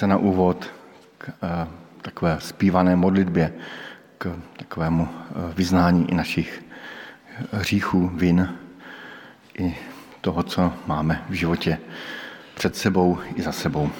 Se na úvod k e, takové zpívané modlitbě, k takovému e, vyznání i našich hříchů, vin, i toho, co máme v životě před sebou i za sebou.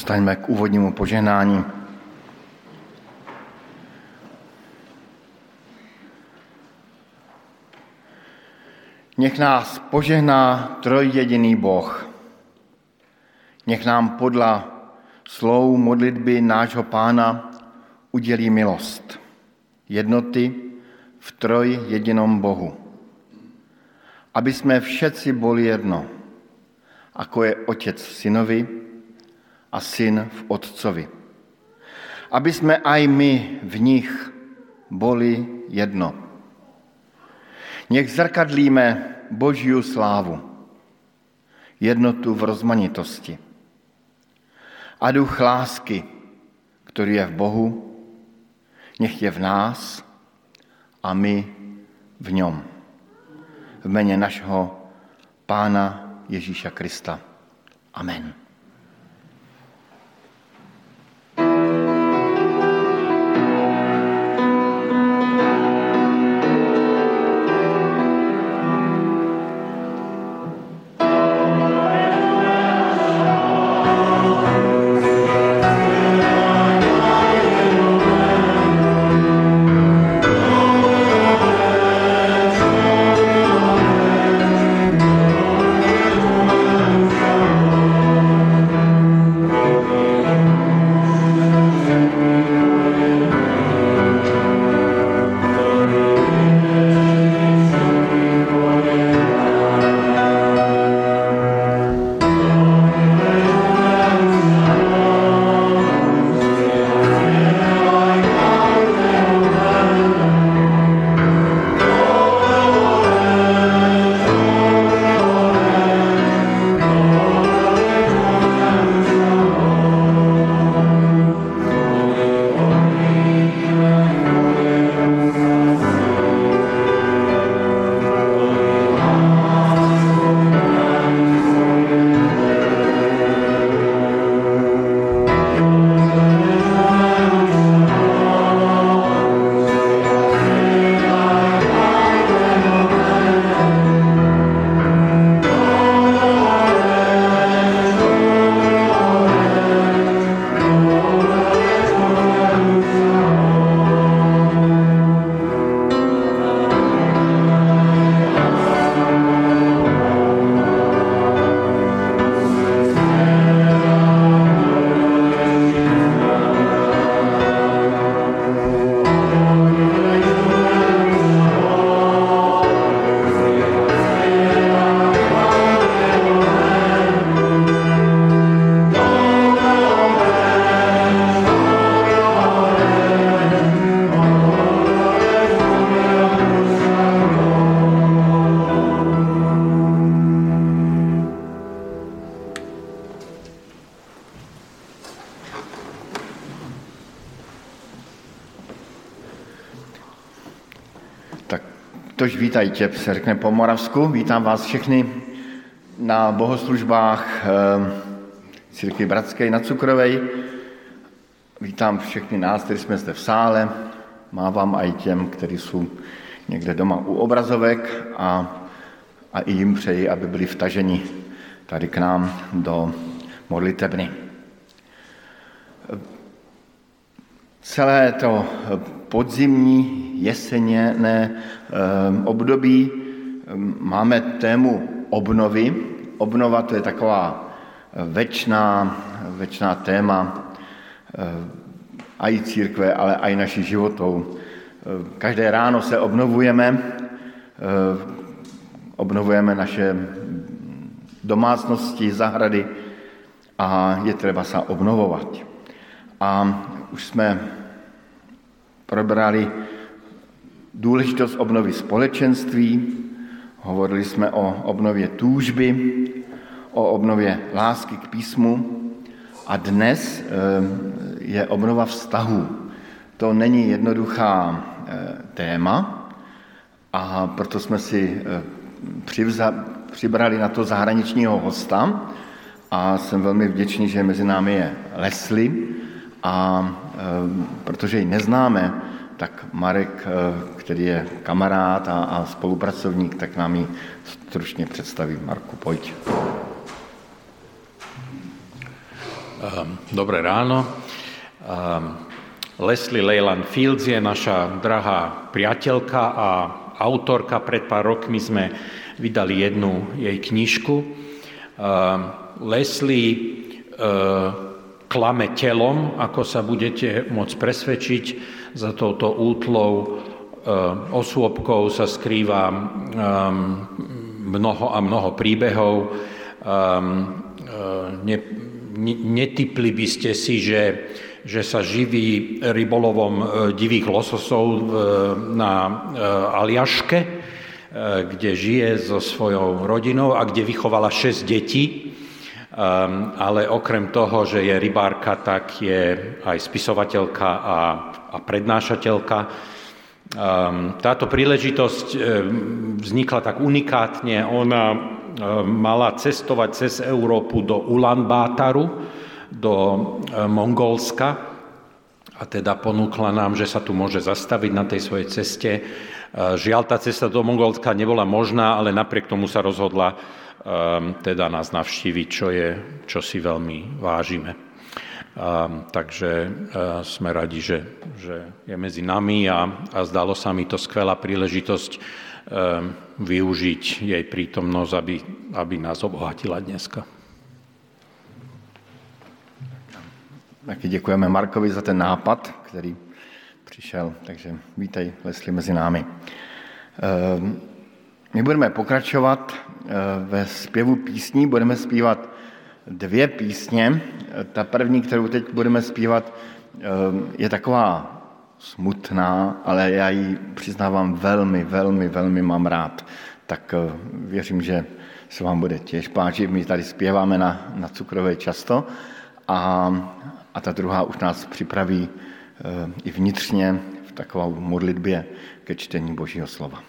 Postaňme k úvodnímu poženání. Nech nás požehná trojjediný Boh. Nech nám podľa slov modlitby nášho pána udělí milost, jednoty v troj jedinom Bohu. Aby jsme všetci boli jedno, ako je Otec synovi, a syn v Otcovi. Aby sme aj my v nich boli jedno. Nech zrkadlíme Božiu slávu, jednotu v rozmanitosti. A duch lásky, ktorý je v Bohu, nech je v nás a my v ňom. V mene našeho Pána Ježíša Krista. Amen. Tož vítajte, se řekne po Moravsku. Vítám vás všechny na bohoslužbách eh, církvy Bratské na Cukrovej. Vítám všechny nás, kteří jsme zde v sále. Mávám i těm, kteří jsou někde doma u obrazovek a, a i jim přeji, aby byli vtaženi tady k nám do modlitebny. Celé to podzimní, jeseněné ehm, období ehm, máme tému obnovy. Obnova to je taková večná, večná téma a i církve, ale i naší životou. Každé ráno se obnovujeme, obnovujeme naše domácnosti, zahrady a je třeba se obnovovat. A už jsme probrali důležitost obnovy společenství, hovorili jsme o obnově túžby, o obnově lásky k písmu a dnes eh, je obnova vztahu. To není jednoduchá eh, téma a proto jsme si eh, přivza, přibrali na to zahraničního hosta a jsem velmi vděčný, že mezi námi je Leslie a protože ji neznáme, tak Marek, který je kamarád a, a spolupracovník, tak nám ji stručně představí. Marku, pojď. Ehm, dobré ráno. Ehm, Leslie Leyland Fields je naša drahá priateľka a autorka. Pred pár rokmi sme vydali jednu jej knižku. Ehm, Leslie klame telom, ako sa budete môcť presvedčiť. Za touto útlou osôbkou sa skrýva mnoho a mnoho príbehov. Ne, netypli by ste si, že, že sa živí rybolovom divých lososov na Aliaške, kde žije so svojou rodinou a kde vychovala 6 detí. Ale okrem toho, že je rybárka, tak je aj spisovateľka a, a prednášateľka. Táto príležitosť vznikla tak unikátne. Ona mala cestovať cez Európu do Ulaanbátaru, do Mongolska a teda ponúkla nám, že sa tu môže zastaviť na tej svojej ceste. Žiaľ, tá cesta do Mongolska nebola možná, ale napriek tomu sa rozhodla e, teda nás navštíviť, čo, je, čo si veľmi vážime. Takže sme radi, že, že je medzi nami a, a zdalo sa mi to skvelá príležitosť Ehm, využiť jej prítomnosť, aby, aby nás obohatila dneska. Taky děkujeme Markovi za ten nápad, který přišel, takže vítej Leslie mezi námi. Ehm, my budeme pokračovat ehm, ve zpěvu písní, budeme zpívat dvě písně. Ta první, kterou teď budeme zpívat, je taková smutná, ale já ji přiznávám velmi, velmi, velmi mám rád. Tak eh, věřím, že se vám bude těž páčit. My tady zpěváme na, na cukrové často a, a ta druhá už nás připraví e, i vnitřně v takovou modlitbě ke čtení Božího slova.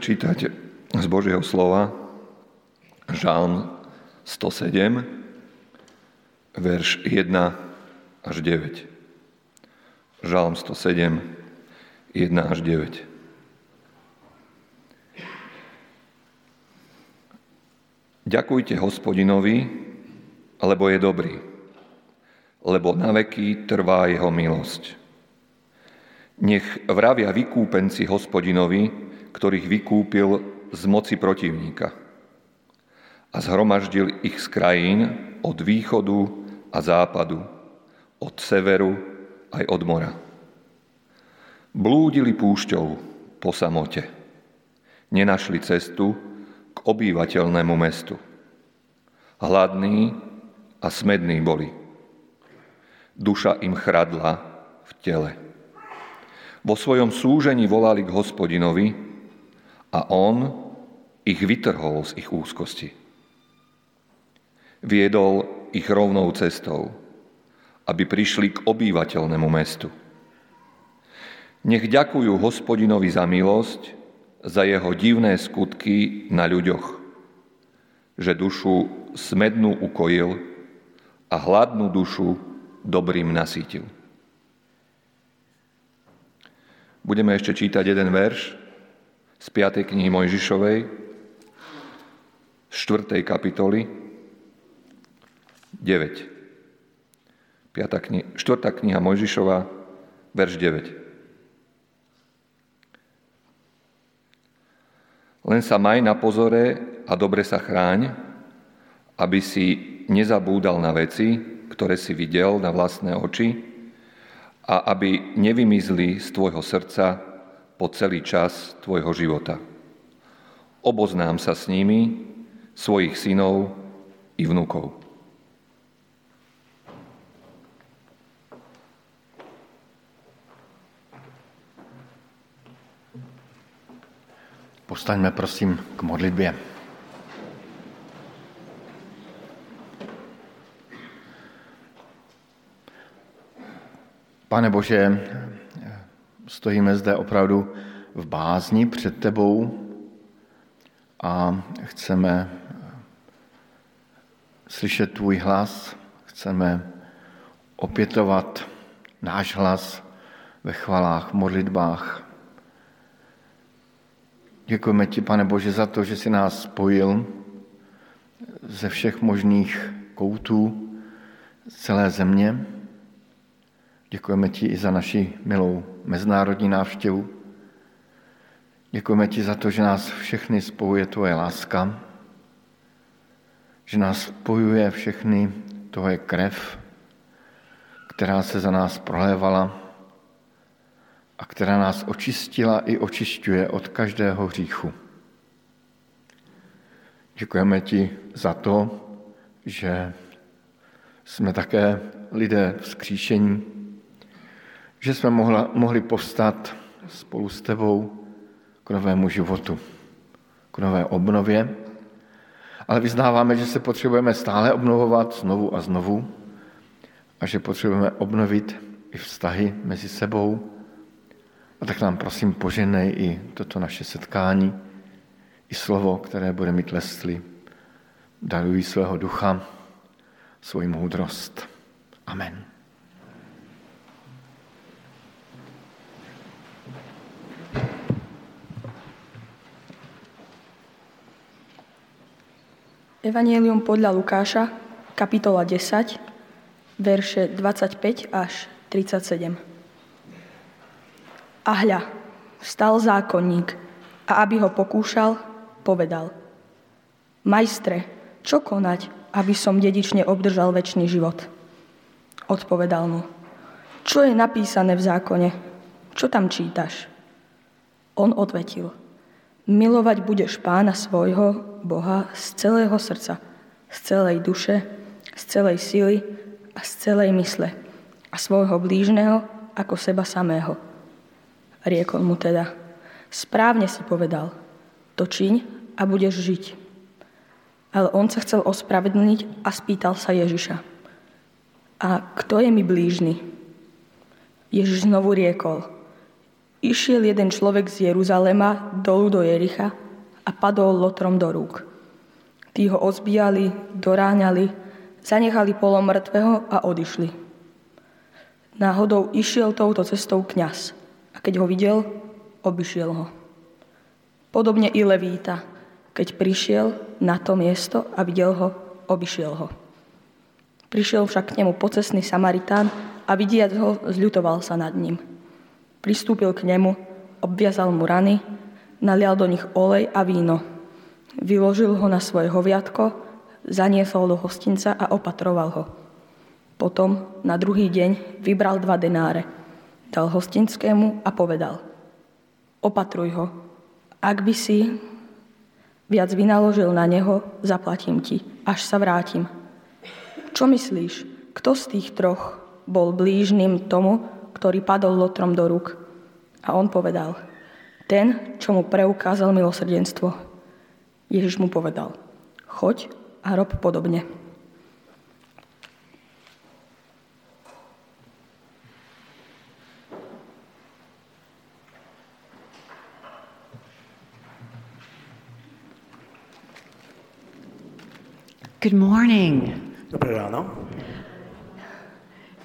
Budeme čítať z Božieho slova Žálm 107, verš 1 až 9. Žálm 107, 1 až 9. Ďakujte hospodinovi, lebo je dobrý, lebo na veky trvá jeho milosť. Nech vravia vykúpenci hospodinovi, ktorých vykúpil z moci protivníka a zhromaždil ich z krajín od východu a západu, od severu aj od mora. Blúdili púšťou po samote. Nenašli cestu k obývateľnému mestu. Hladní a smední boli. Duša im chradla v tele. Vo svojom súžení volali k hospodinovi, a on ich vytrhol z ich úzkosti. Viedol ich rovnou cestou, aby prišli k obývateľnému mestu. Nech ďakujú hospodinovi za milosť, za jeho divné skutky na ľuďoch, že dušu smednú ukojil a hladnú dušu dobrým nasítil. Budeme ešte čítať jeden verš, z 5. knihy Mojžišovej, z 4. kapitoly, 9. 5. Kniha, 4. kniha Mojžišova, verš 9. Len sa maj na pozore a dobre sa chráň, aby si nezabúdal na veci, ktoré si videl na vlastné oči a aby nevymizli z tvojho srdca po celý čas tvojho života. Oboznám sa s nimi, svojich synov i vnúkov. Postaňme prosím k modlitbě. Pane Bože, Stojíme zde opravdu v bázni před tebou a chceme slyšet tvůj hlas, chceme opětovat náš hlas ve chvalách, modlitbách. Děkujeme ti, pane Bože, za to, že jsi nás spojil ze všech možných koutů celé země Děkujeme ti i za naši milou mezinárodní návštěvu. Děkujeme ti za to, že nás všechny spojuje tvoje láska, že nás spojuje všechny tvoje krev, která se za nás prolévala a která nás očistila i očišťuje od každého hříchu. Děkujeme ti za to, že jsme také lidé vzkříšení, že jsme mohla, mohli povstat spolu s tebou k novému životu, k nové obnově, ale vyznáváme, že se potřebujeme stále obnovovat znovu a znovu a že potřebujeme obnovit i vztahy mezi sebou. A tak nám prosím poženej i toto naše setkání, i slovo, které bude mít lesli. Darují svého ducha, svoji moudrost. Amen. Evangelium podľa Lukáša, kapitola 10, verše 25 až 37. A hľa, stal zákonník a aby ho pokúšal, povedal. Majstre, čo konať, aby som dedične obdržal väčší život? Odpovedal mu. Čo je napísané v zákone? Čo tam čítaš? On odvetil. Milovať budeš pána svojho, Boha z celého srdca, z celej duše, z celej sily a z celej mysle a svojho blížneho ako seba samého. Riekol mu teda, správne si povedal, to čiň a budeš žiť. Ale on sa chcel ospravedlniť a spýtal sa Ježiša. A kto je mi blížny? Ježiš znovu riekol, Išiel jeden človek z Jeruzalema dolu do Jericha a padol lotrom do rúk. Tí ho ozbíjali, doráňali, zanechali polomrtvého a odišli. Náhodou išiel touto cestou kňaz a keď ho videl, obišiel ho. Podobne i Levíta, keď prišiel na to miesto a videl ho, obišiel ho. Prišiel však k nemu pocesný Samaritán a vidiac ho, zľutoval sa nad ním. Pristúpil k nemu, obviazal mu rany, nalial do nich olej a víno. Vyložil ho na svoje hoviatko, zaniesol do hostinca a opatroval ho. Potom na druhý deň vybral dva denáre, dal hostinskému a povedal Opatruj ho. Ak by si viac vynaložil na neho, zaplatím ti, až sa vrátim. Čo myslíš, kto z tých troch bol blížnym tomu, ktorý padol lotrom do rúk. A on povedal, ten, čo mu preukázal milosrdenstvo. Ježiš mu povedal, choď a rob podobne. Good morning. Dobré ráno.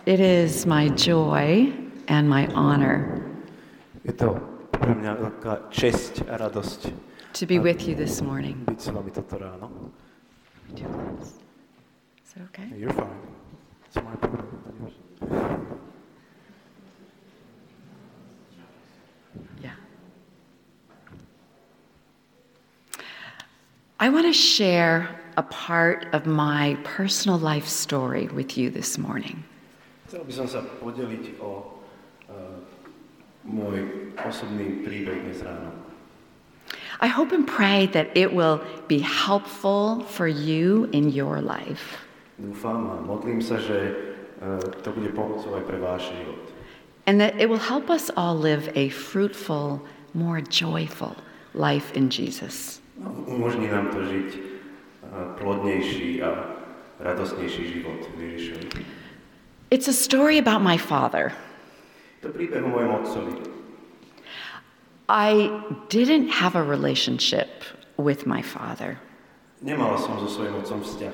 It is my joy and my honor Je to pre mňa taká česť a radosť to be with you this morning. byť s vami toto ráno. Is that okay? You're fine. It's my problem. not yours. Yeah. I want to share a part of my personal life story with you this morning. Chcel by som sa podeliť o osobný príbeh dnes ráno. I hope and pray that it will be helpful for you in your life. Dúfam a modlím sa, že to bude pomocou aj pre váš život. And that it will help us all live a fruitful, more joyful life in Jesus. Umožní nám to žiť plodnejší a radosnejší život v Ježišovi. It's a story about my father. To príbeh o mojom otcovi. I didn't have a relationship with my father, Nemala som so svojím otcom vzťah.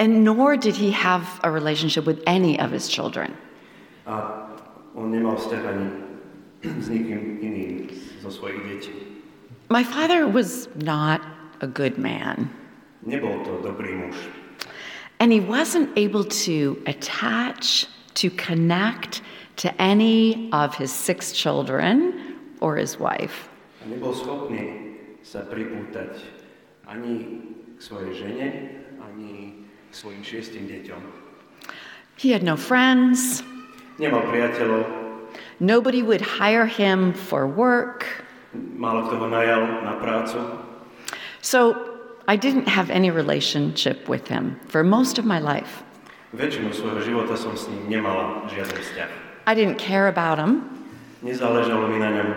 and nor did he have a relationship with any of his children. A on nemal vzťah ani s nikým iným zo svojich detí. My father was not a good man, Nebol to dobrý muž. and he wasn't able to attach, to connect to any of his six children or his wife. Nebol schopný sa pripútať ani k svojej žene, ani k svojim šiestim deťom. He had no friends, Nemal priateľov, nobody would hire him for work. málo kto ho najal na prácu. So I didn't have any relationship with him for most of my life. Väčšinu svojho života som s ním nemala žiaden vzťah. I didn't care about him. Mi na ňom.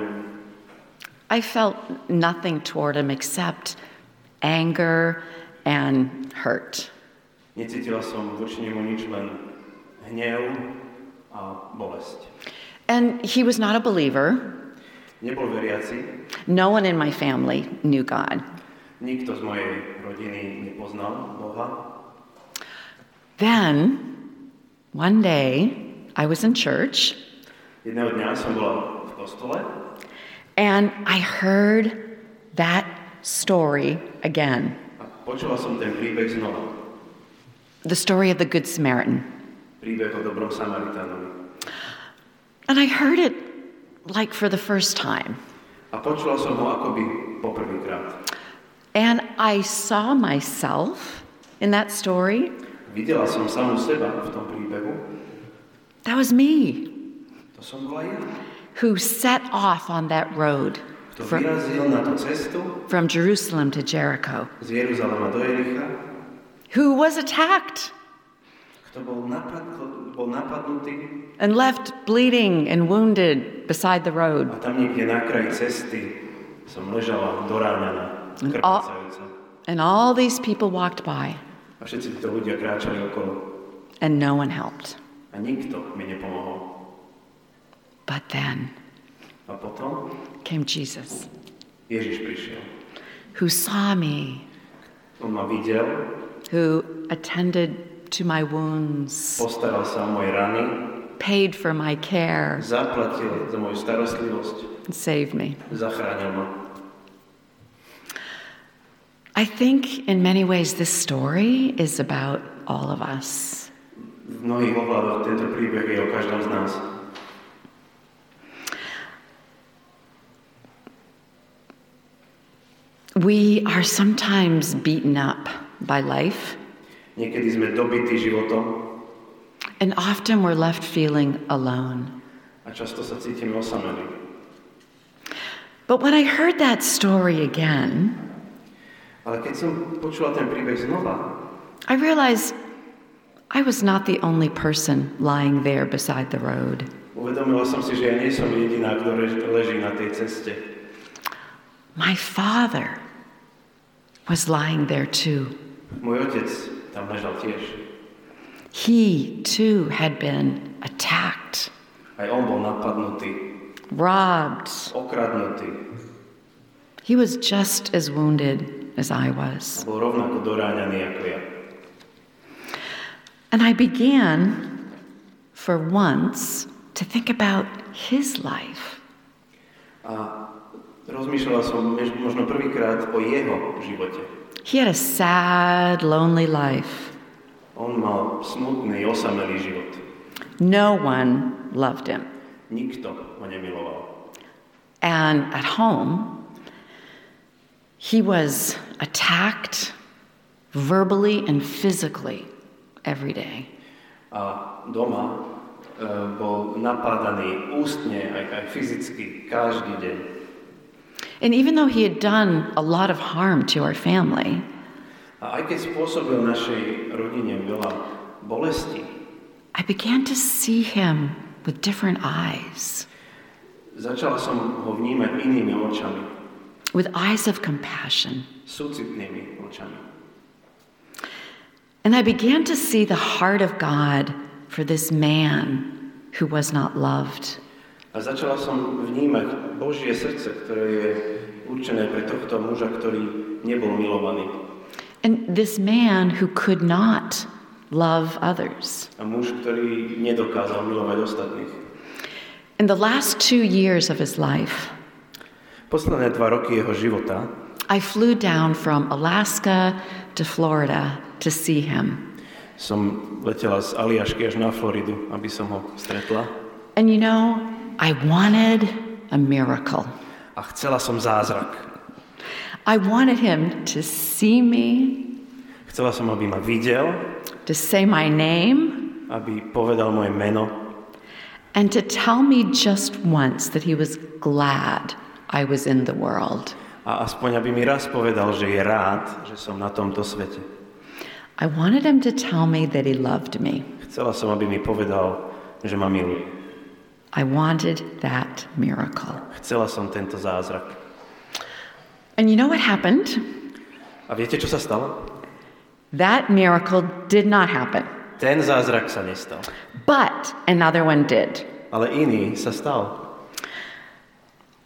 I felt nothing toward him except anger and hurt. Som voči nemu nič len hnev a bolesť. And he was not a believer. Nebol veriaci, No one in my family knew God. nikto z mojej rodiny nepoznal Boha. Then, one day, I was in church Jedného dňa som bola v kostole and I heard that story again a počula som ten príbeh znova. the story of the Good Samaritan. Príbeh o dobrom Samaritánovi. And I heard it like for the first time. A počula som ho akoby poprvýkrát. And I saw myself in that story. Videla som samú seba v tom príbehu. That was me To som bola ja. who set off on that road Kto from, vyrazil na tú cestu from Jerusalem to Jericho, z Jeruzalema do Jericha. who was attacked Kto bol, napad, bol napadnutý and left bleeding and wounded beside the a road. tam niekde na kraji cesty som ležala doráňaná, krvácajúca. And all these people walked by, A všetci títo ľudia kráčali okolo. and no one helped. A nikto mi nepomohol. But then A potom came Jesus, Ježiš prišiel. who saw me, On ma videl, who attended to my wounds, postaral sa o moje rany, paid for my care, zaplatil za moju starostlivosť, and saved me. zachránil ma. I think in many ways this story is about all of us. V mnohých ohľadoch tento príbeh je o každom z nás. We are sometimes beaten up by life, Niekedy sme dobití životom and often we're left feeling alone. a často sa cítime. But when I heard that story again, Ale keď som počula ten príbeh znova, I realized I was not the only person lying there beside the road. uvedomila som si, že ja nie som jediná, kto leží na tej ceste. My father was lying there too. Môj otec tam ležal tiež. He too had been attacked, Aj on bol napadnutý, robbed. okradnutý. He was just as wounded as I was. bol rovnako doráňaný ako ja. And I began, for once, to think about his life. A rozmýšľala som možno prvýkrát o jeho živote. He had a sad, lonely life. On mal smutný, osamelý život. No one loved him. Nikto ho nemiloval. And at home, he was attacked verbally and physically every day. A doma bol napádaný ústne, aj, aj fyzicky, každý deň. And even though he had done a lot of harm to our family, A aj keď spôsobil našej rodine veľa bolesti, I began to see him with different eyes, začala som ho vnímať inými očami, with eyes of compassion. súcitnými očami. And I began to see the heart of God for this man who was not loved. A začala som vnímať Božie srdce, ktoré je určené pre tohto muža, ktorý nebol milovaný. And this man who could not love others. A muž, ktorý nedokázal milovať ostatných. In the last two years of his life, Posledné dva roky jeho života I flew down from Alaska to Florida to see him. som letela z Aliašky až na Floridu, aby som ho stretla. And you know, I wanted a miracle. A chcela som zázrak. I wanted him to see me, Chcela som, aby ma videl, to say my name, aby povedal moje meno and to tell me just once that he was glad I was in the world. a aspoň aby mi raz povedal, že je rád, že som na tomto svete. I wanted him to tell me that he loved me. Chcela som, aby mi povedal, že ma miluje. I wanted that miracle. Chcela som tento zázrak. And you know what happened? A viete, čo sa stalo? That miracle did not happen, Ten zázrak sa nestal. but another one did. Ale iný sa stal.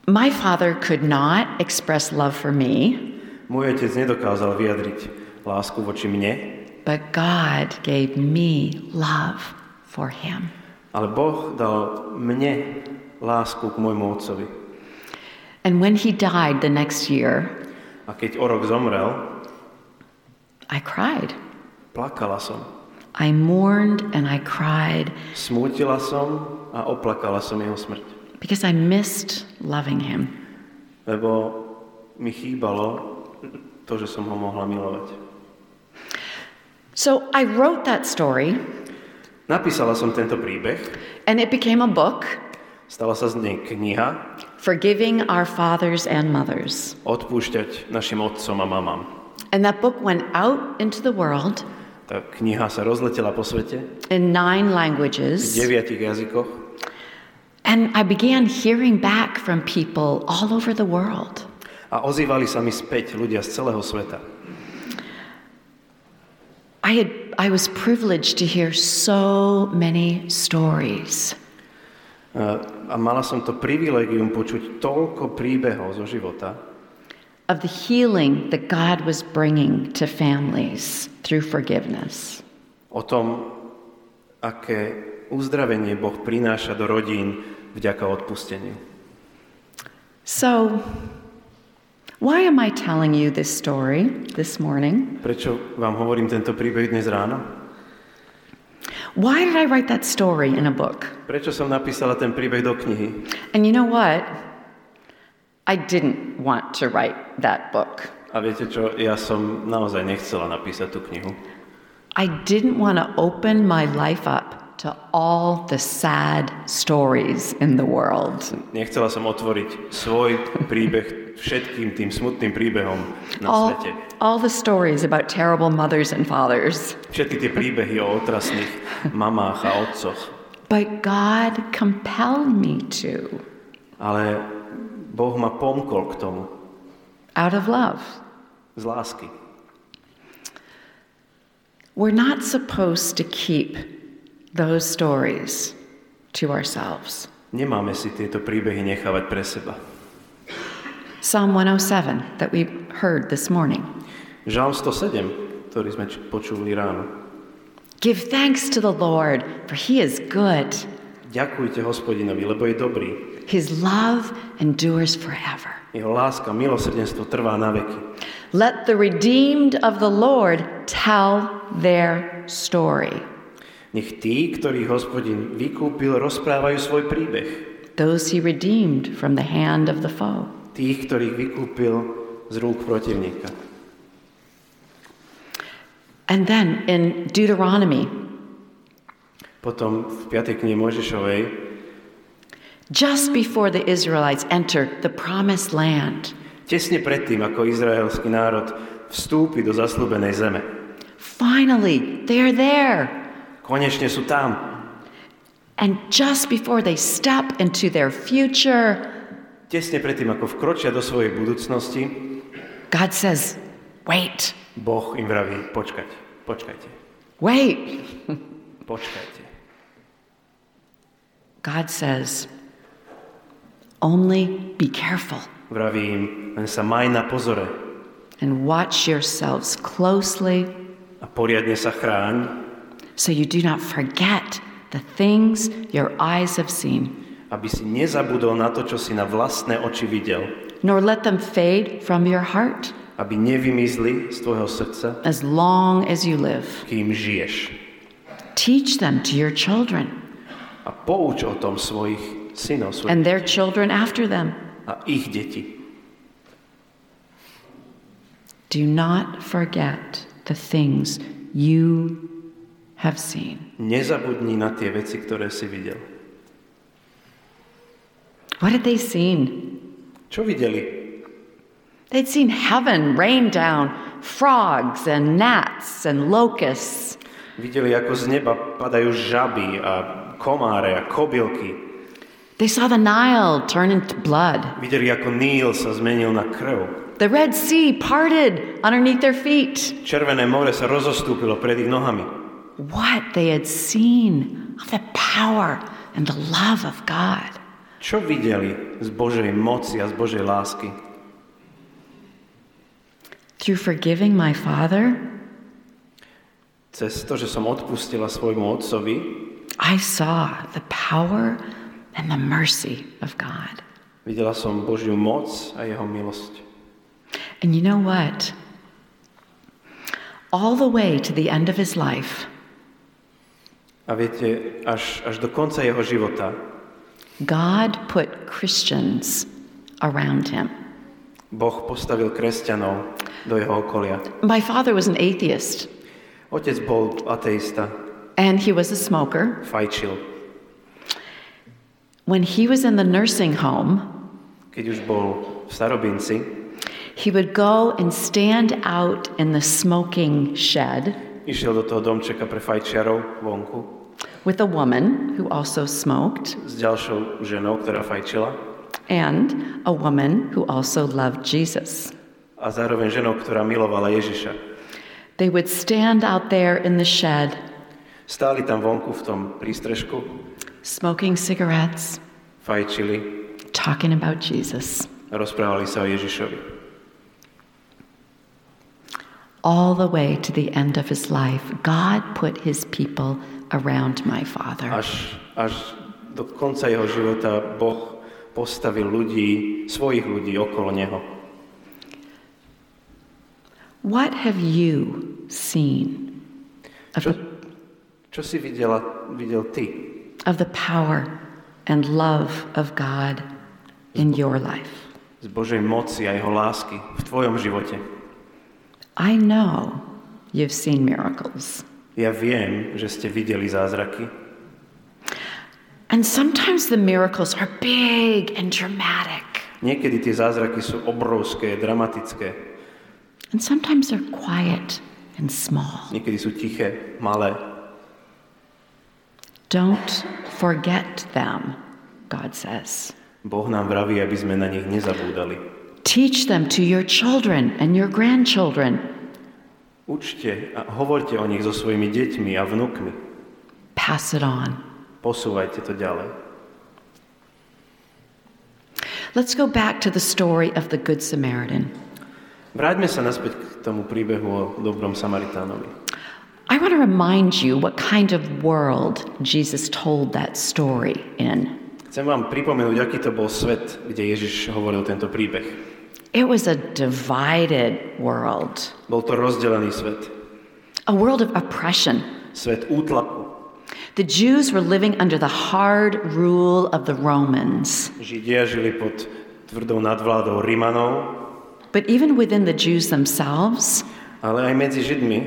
My father could not express love for me, Môj otec nedokázal vyjadriť lásku voči mne, but God gave me love for him. ale Boh dal mne lásku k môjmu otcovi. And when he died the next year, A keď o rok zomrel, I cried. plakala som. I mourned and I cried Smútila som a oplakala som jeho smrť. because I missed loving him. Lebo mi chýbalo to, že som ho mohla milovať. So I wrote that story, Napísala som tento príbeh, and it became a book stala sa z nej kniha Forgiving Our Fathers and Mothers. Odpúšťať našim otcom a mamám. And that book went out into the world Tá kniha sa rozletela po svete in nine v languages. deviatich jazykoch And I began hearing back from people all over the world. a ozývali sa mi späť ľudia z celého sveta. I, had, I was privileged to hear so many stories. A mala som to privilegium počuť toľko príbehov zo života, of the healing that God was bringing to families through forgiveness. o tom, aké uzdravenie Boh prináša do rodín vďaka odpusteniu. So, why am I telling you this story this morning? Prečo vám hovorím tento príbeh dnes ráno? Why did I write that story in a book? Prečo som napísala ten príbeh do knihy? And you know what? I didn't want to write that book. A viete čo, ja som naozaj nechcela napísať tú knihu. I didn't want to open my life up to all the sad stories in the world. Nechcela som otvoriť svoj príbeh všetkým tým smutným príbehom na All, svete. all the stories about terrible mothers and fathers. Všetky tie príbehy o otrasných mamách a otcoch. But God compelled me to Ale Boh ma pomkol k tomu out of love. z lásky. We're not supposed to keep those stories to ourselves. Nemáme si tieto príbehy nechávať pre seba. Psalm 107 that we heard this morning. Žalm 107, ktorý sme počuli ráno. Give thanks to the Lord, for he is good. Ďakujte hospodinovi, lebo je dobrý. His love endures forever. Jeho láska, milosrdenstvo trvá na veky. Let the redeemed of the Lord tell their story. Nech tí, ktorých hospodin vykúpil, rozprávajú svoj príbeh. Those he redeemed from the hand of the foe. Tých, ktorých vykúpil z rúk protivníka. And then in Deuteronomy, Potom v 5. knihe Mojžišovej, just before the Israelites entered the promised land, tesne predtým, ako izraelský národ vstúpi do zaslúbenej zeme. finally they're there. Konečne sú tam. And just before they step into their future, Tesne predtým, ako vkročia do svojej budúcnosti, God says, Wait, Boh im vraví, počkať, počkajte, wait. počkajte. God says, Only be careful Vraví im, len sa maj na pozore. and watch yourselves closely a poriadne sa chráň, so you do not forget the things your eyes have seen, aby si nezabudol na to, čo si na vlastné oči videl, nor let them fade from your heart aby nevymizli z tvojho srdca, as long as you live. kým žiješ. Teach them to your children A pouč o tom svojich synov svojich and their children after them. a ich deti. Do not forget the things you have seen. Nezabudni na tie veci, ktoré si videl. What had they seen? Čo videli? They'd seen heaven rain down frogs and gnats and locusts. Videli, ako z neba padajú žaby a komáre a kobylky. They saw the Nile turn into blood. Videli, ako Níl sa zmenil na krv. The Red Sea parted underneath their feet. Červené more sa rozostúpilo pred ich nohami. What they had seen of the power and the love of God. Čo videli z Božej moci a z Božej lásky? Through forgiving my father, Cez to, že som odpustila svojmu otcovi, I saw the power and the mercy of God. videla som Božiu moc a jeho milosť. And you know what? All the way to the end of his life, A viete, až, až do konca jeho života God put Christians around him. Boh postavil kresťanov do jeho okolia. My father was an atheist, Otec bol ateista, and he was a smoker. fajčil. When he was in the nursing home, Keď už bol v starobinci, he would go and stand out in the smoking shed išiel do toho domčeka pre fajčiarov vonku with a woman who also smoked s ďalšou ženou, ktorá fajčila and a woman who also loved Jesus. a zároveň ženou, ktorá milovala Ježiša. They would stand out there in the shed Stáli tam vonku v tom prístrežku, smoking cigarettes, fajčili talking about Jesus. rozprávali sa o Ježišovi. All the way to the end of his life, God put his people around my father. Až, až do konca jeho života Boh postavil ľudí, svojich ľudí okolo neho. What have you seen of Čo, the, čo si videla, videl ty of the power and love of God in your life? z Božej moci a jeho lásky v tvojom živote? I know you've seen miracles. Ja viem, že ste videli zázraky And sometimes the miracles are big and dramatic. Niekedy tie zázraky sú obrovské, dramatické. And sometimes they're quiet and small. Niekedy sú tiché, malé. Don't forget them, God says. Boh nám vraví, aby sme na nich nezabúdali. Teach them to your children and your grandchildren. Učte a hovorte o nich so svojimi deťmi a vnukmi. Pass it on. Posúvajte to ďalej. Let's go back to the story of the Good Samaritan. Vráťme sa naspäť k tomu príbehu o dobrom Samaritánovi. I want to remind you what kind of world Jesus told that story in. Chcem vám pripomenúť, aký to bol svet, kde Ježiš hovoril tento príbeh. It was a divided world, Bol to rozdelený svet. a world of oppression. Svet útlaku. The Jews were living under the hard rule of the Romans. Židia žili pod tvrdou nadvládou Rimanov, But even within the Jews themselves, ale aj medzi Židmi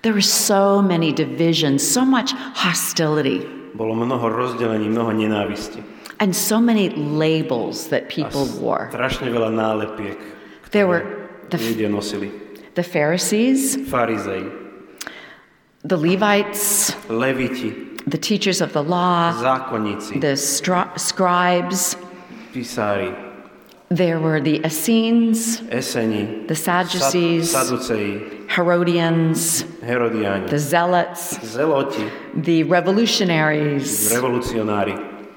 there were so many divisions, so much hostility, bolo mnoho rozdelení, mnoho nenávisti. And so many labels that people wore. strašne veľa nálepiek, There were the, the Pharisees, Farizei, the Levites, leviti, the teachers of the law, the stri- scribes. písári, There were the Essenes, Eseni, the Sadducees, Sad- Herodians, Herodiani, the Zealots, Zeloti, the revolutionaries,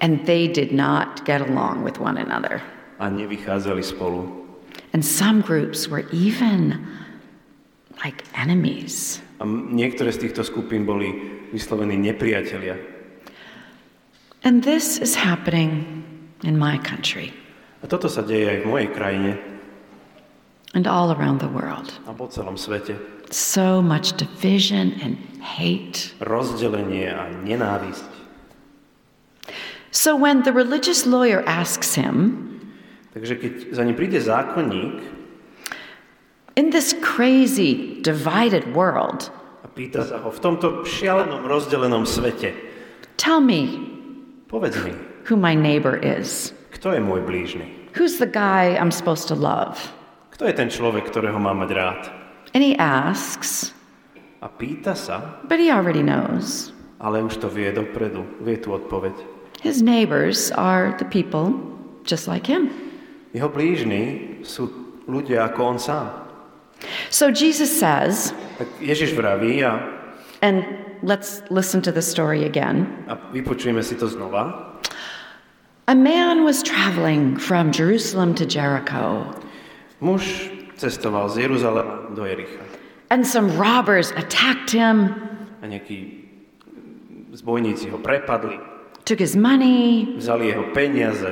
and they did not get along with one another. a nevychádzali spolu. And some groups were even like enemies. A niektoré z týchto skupín boli vyslovení nepriatelia. And this is happening in my country A toto sa deje aj v mojej krajine and all around the world. a po celom svete. So much division and hate. Rozdelenie a nenávisť. So when the religious lawyer asks him, Takže keď za ním príde zákonník in this crazy, divided world, a pýta sa ho v tomto šialenom rozdelenom svete, tell me povedz mi, who my neighbor is. kto je môj blížny? Who's the guy I'm supposed to love? Kto je ten človek, ktorého mám mať rád? And he asks, A pýta sa, but he already knows. ale už to vie dopredu, vie tú odpoveď. His neighbors are the people just like him. Jeho blížni sú ľudia ako on sám. So Jesus says, Tak Ježiš vraví a, and let's listen to the story again. a vypočujeme si to znova. A man was traveling from Jerusalem to Jericho, Muž cestoval z Jeruzalema do Jericha and some robbers attacked him, a nejakí zbojníci ho prepadli, took his money, vzali jeho peniaze,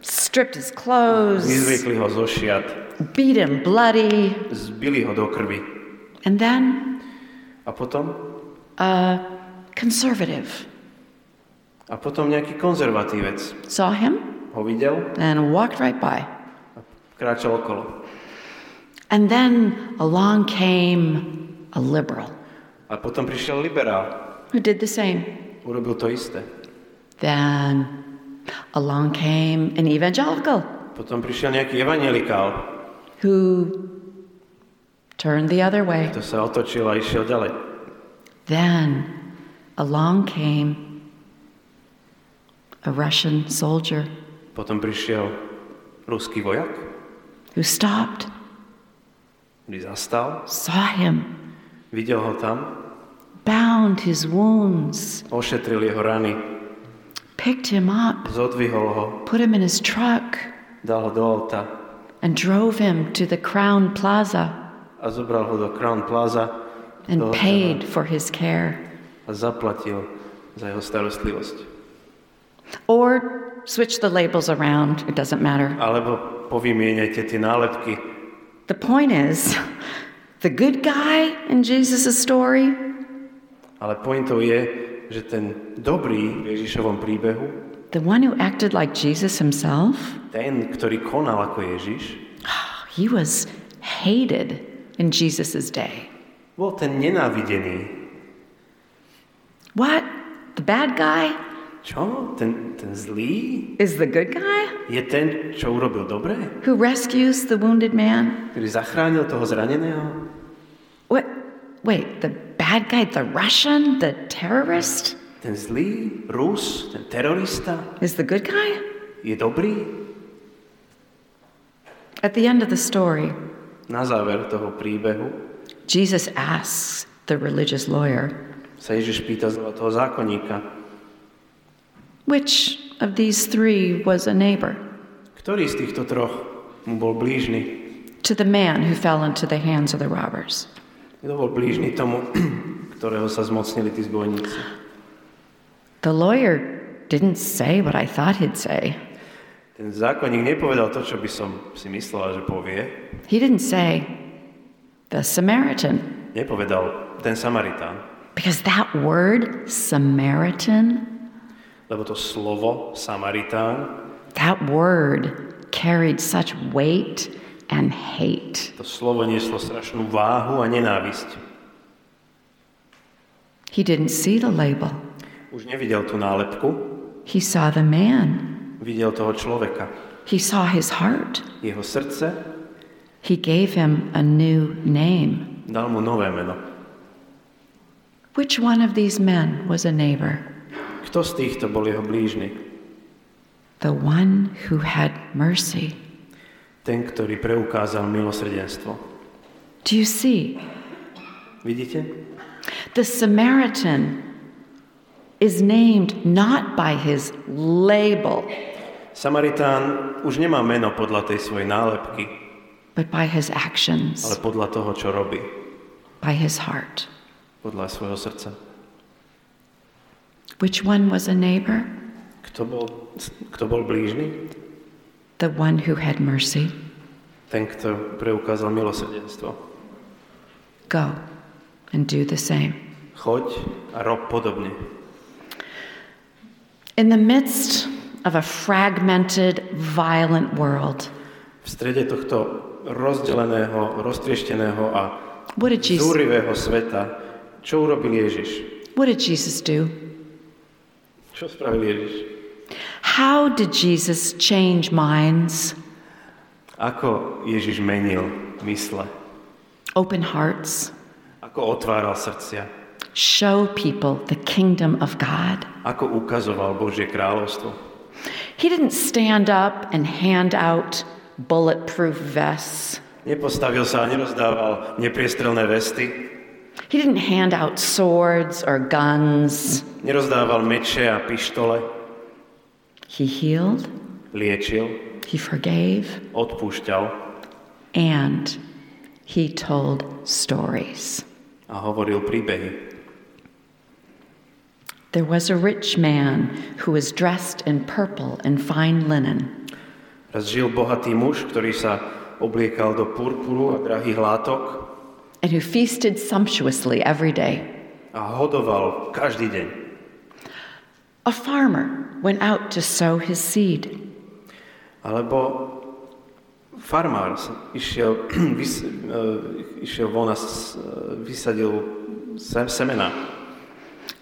stripped his clothes, vyzviekli ho zo šiat, beat him bloody, zbili ho do krvi. and then A potom, a conservative a potom nejaký konzervatívec saw him ho videl and walked right by. a kráčal okolo. And then along came a liberal A potom prišiel liberál, who did the same. urobil to isté. Then along came an evangelical Potom prišiel nejaký evangelikál, who turned the other way. to sa otočil a išiel ďalej. Then along came a Russian soldier Potom prišiel ruský vojak, who stopped, ktorý zastal, saw him, videl ho tam, bound his wounds, ošetril jeho rany, picked him up, ho, put him in his truck, dal ho do auta and drove him to the Crown Plaza a zobral ho do Crown Plaza and do paid for his care. zaplatil za jeho starostlivosť. Or switch the labels around, it doesn't matter. Alebo povymieňajte tie nálepky. The point is, the good guy in Jesus' story Ale pointou je, že ten dobrý v Ježišovom príbehu, The one who acted like Jesus himself, ten, ktorý konal ako Ježiš, ah, he was hated in Jesus' day. bol ten nenávidený. What? The bad guy Čo? Ten, ten zlý? is the good guy Je ten, čo urobil dobre? who rescues the wounded man? Ktorý zachránil toho zraneného? What? Wait, the bad guy, the Russian, the terrorist, Ten zlý, Rus, ten terorista is the good guy? je dobrý? At the end of the story, Na záver toho príbehu Jesus asks the religious lawyer, sa Ježiš pýta toho zákonníka, which of these three was a neighbor ktorý z týchto troch mu bol blížny? to the man who fell into the hands of the robbers? Kto bol blížny tomu, ktorého sa zmocnili tí zbojníci? The lawyer didn't say what I thought he'd say. Ten zákonník nepovedal to, čo by som si myslela, že povie. He didn't say the Samaritan, Nepovedal ten Samaritán. because that word, Samaritan, Lebo to slovo Samaritán, that word carried such weight and hate. to slovo nieslo strašnú váhu a nenávisť. He didn't see the label, Už nevidel tú nálepku, he saw the man, videl toho človeka. he saw his heart. Jeho srdce He gave him a new name. dal mu nové meno. Which one of these men was a neighbor? Kto z týchto bol jeho blížny? The one who had mercy. Ten, ktorý preukázal milosrdenstvo. Do you see? Vidíte? The Samaritan is named not by his label, Samaritán už nemá meno podľa tej svojej nálepky, but by his actions, ale podľa toho, čo robí. by his heart. Podľa svojho srdca. Which one was a neighbor? Kto bol, kto bol blížny? The one who had mercy. Ten, kto preukázal milosrdenstvo. Go and do the same. Choď a rob podobne. In the midst of a fragmented, violent world, V strede tohto rozdeleného, roztriešteného a what did Jesus, zúrivého sveta, čo urobil Ježiš? what did Jesus do? Čo spravil Ježiš? How did Jesus change minds, Ako Ježiš menil mysle? open hearts, Ako otváral srdcia? show people the kingdom of God? Ako ukazoval Božie kráľovstvo? He didn't stand up and hand out bulletproof vests. Nepostavil sa a nerozdával nepriestrelné vesty, He didn't hand out swords or guns. nerozdával meče a pištole, He healed, liečil, he forgave, odpúšťal and he told stories. a hovoril príbehy. There was a rich man who was dressed in purple and fine linen. Raz žil bohatý muž, ktorý sa obliekal do purpuru a drahých látok and who feasted sumptuously every day. a hodoval každý deň. A farmer went out to sow his seed. Alebo farmár išiel, vys, išiel von a vysadil sem, semena.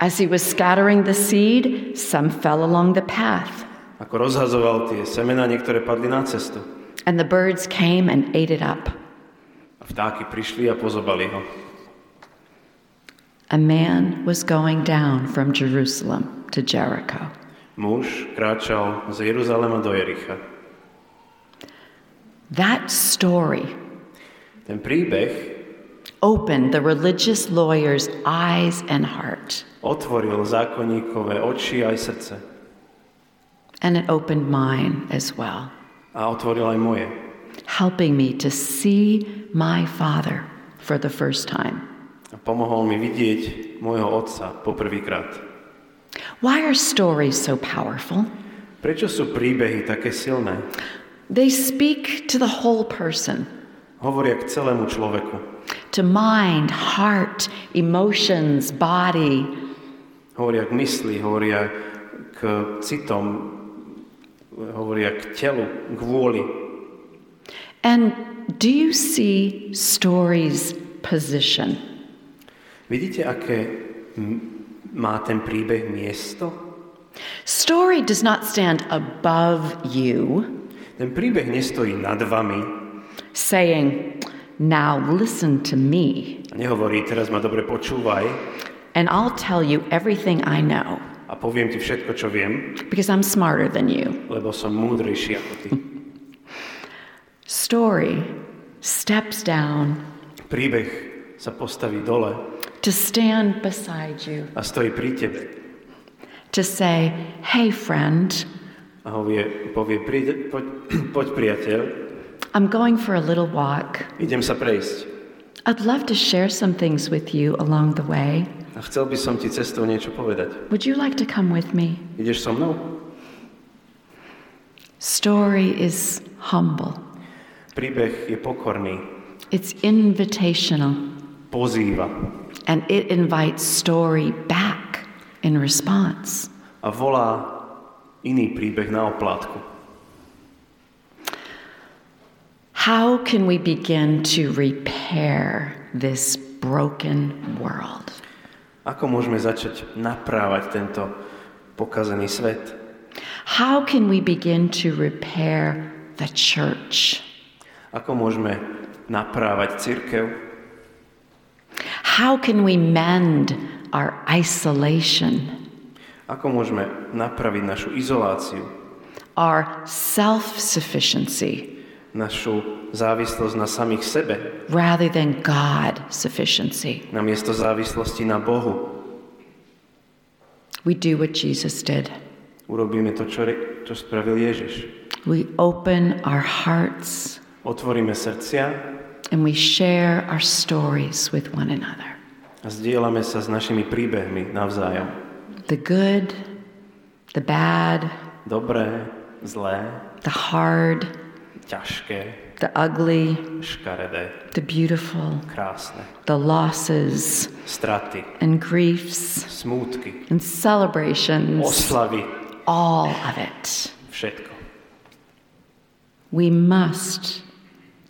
As he was scattering the seed, some fell along the path, Ako rozhazoval tie semena, niektoré padli na cestu. and the birds came and ate it up. A vtáky prišli a pozobali ho. A man was going down from Jerusalem to Jericho. Muž kráčal z Jeruzalema do Jericha. That story Ten príbeh opened the religious lawyer's eyes and heart. otvoril zákonníkové oči aj srdce. And it opened mine as well, A otvoril aj moje. helping me to see my Father for the first time. Pomohol mi vidieť môjho otca poprvýkrát. Why are stories so powerful? Prečo sú príbehy také silné? They speak to the whole person, Hovoria k celému človeku. to mind, heart, emotions, body. Hovoria k mysli, hovoria k citom, hovoria k telu, k vôli. And do you see stories' position? Vidíte, aké má ten príbeh miesto? Story does not stand above you, Ten príbeh nestojí nad vami. Saying, Now listen to me, a nehovorí, teraz ma dobre počúvaj. And I'll tell you everything I know. A poviem ti všetko, čo viem, because I'm smarter than you. lebo som múdrejší ako ty. Story steps down. Príbeh sa postaví dole to stand beside you, a stojí pri tebe to say, Hey, friend, a povie, príde, poď, poď priateľ, I'm going for a little walk. idem sa prejsť. I'd love to share some things with you along the way. A chcel by som ti cestou niečo povedať. Would you like to come with me? Ideš so mnou? Story is humble, Príbeh je pokorný, it's invitational, pozýva and it invites story back in response. a volá iný príbeh na oplátku. How can we begin to repair this broken world? Ako môžeme začať naprávať tento pokazený svet? How can we begin to repair the church? Ako môžeme naprávať církev? How can we mend our isolation, Ako môžeme napraviť našu izoláciu, our self sufficiency, našu závislosť na samých sebe, rather than God sufficiency? namiesto závislosti na Bohu? We do what Jesus did. Urobíme to, čo, čo spravil Ježiš. We open our hearts Otvoríme srdcia and we share our stories with one another. a zdieľame sa s našimi príbehmi navzájom. The good, the bad, Dobré, zlé, the hard, ťažké, the ugly, škaredé, the beautiful, krásne, the losses straty, and griefs smútky, and celebrations, oslavy, all of it. všetko. We must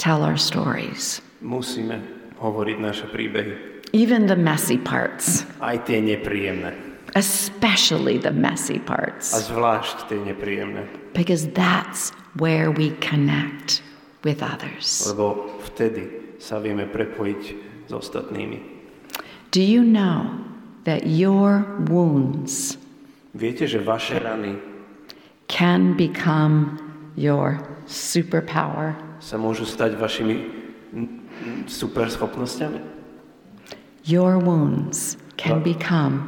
tell our stories, Musíme hovoriť naše príbehy. even the messy parts, Aj tie nepríjemné. especially the messy parts. A zvlášť tie nepríjemné. because that's where we connect with others. Lebo vtedy sa vieme prepojiť s ostatnými. Do you know that your wounds Viete, že vaše rany can become your superpower? Sa môžu stať vašimi superschopnosťami? Your wounds can become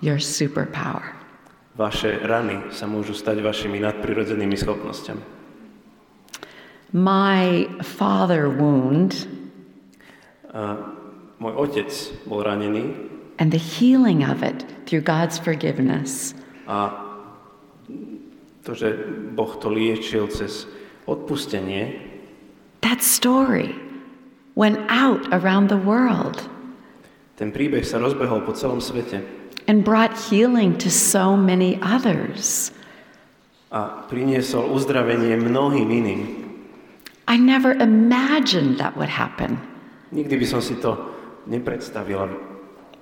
your superpower. Vaše rany sa môžu stať vašimi nadprirodzenými schopnosťami. My father wound A môj otec bol ranený and the healing of it through God's forgiveness a to, že Boh to liečil cez odpustenie, that story went out around the world ten príbeh sa rozbehol po celom svete and brought healing to so many others. a priniesol uzdravenie mnohým iným. I never imagined that would happen, Nikdy by som si to nepredstavila,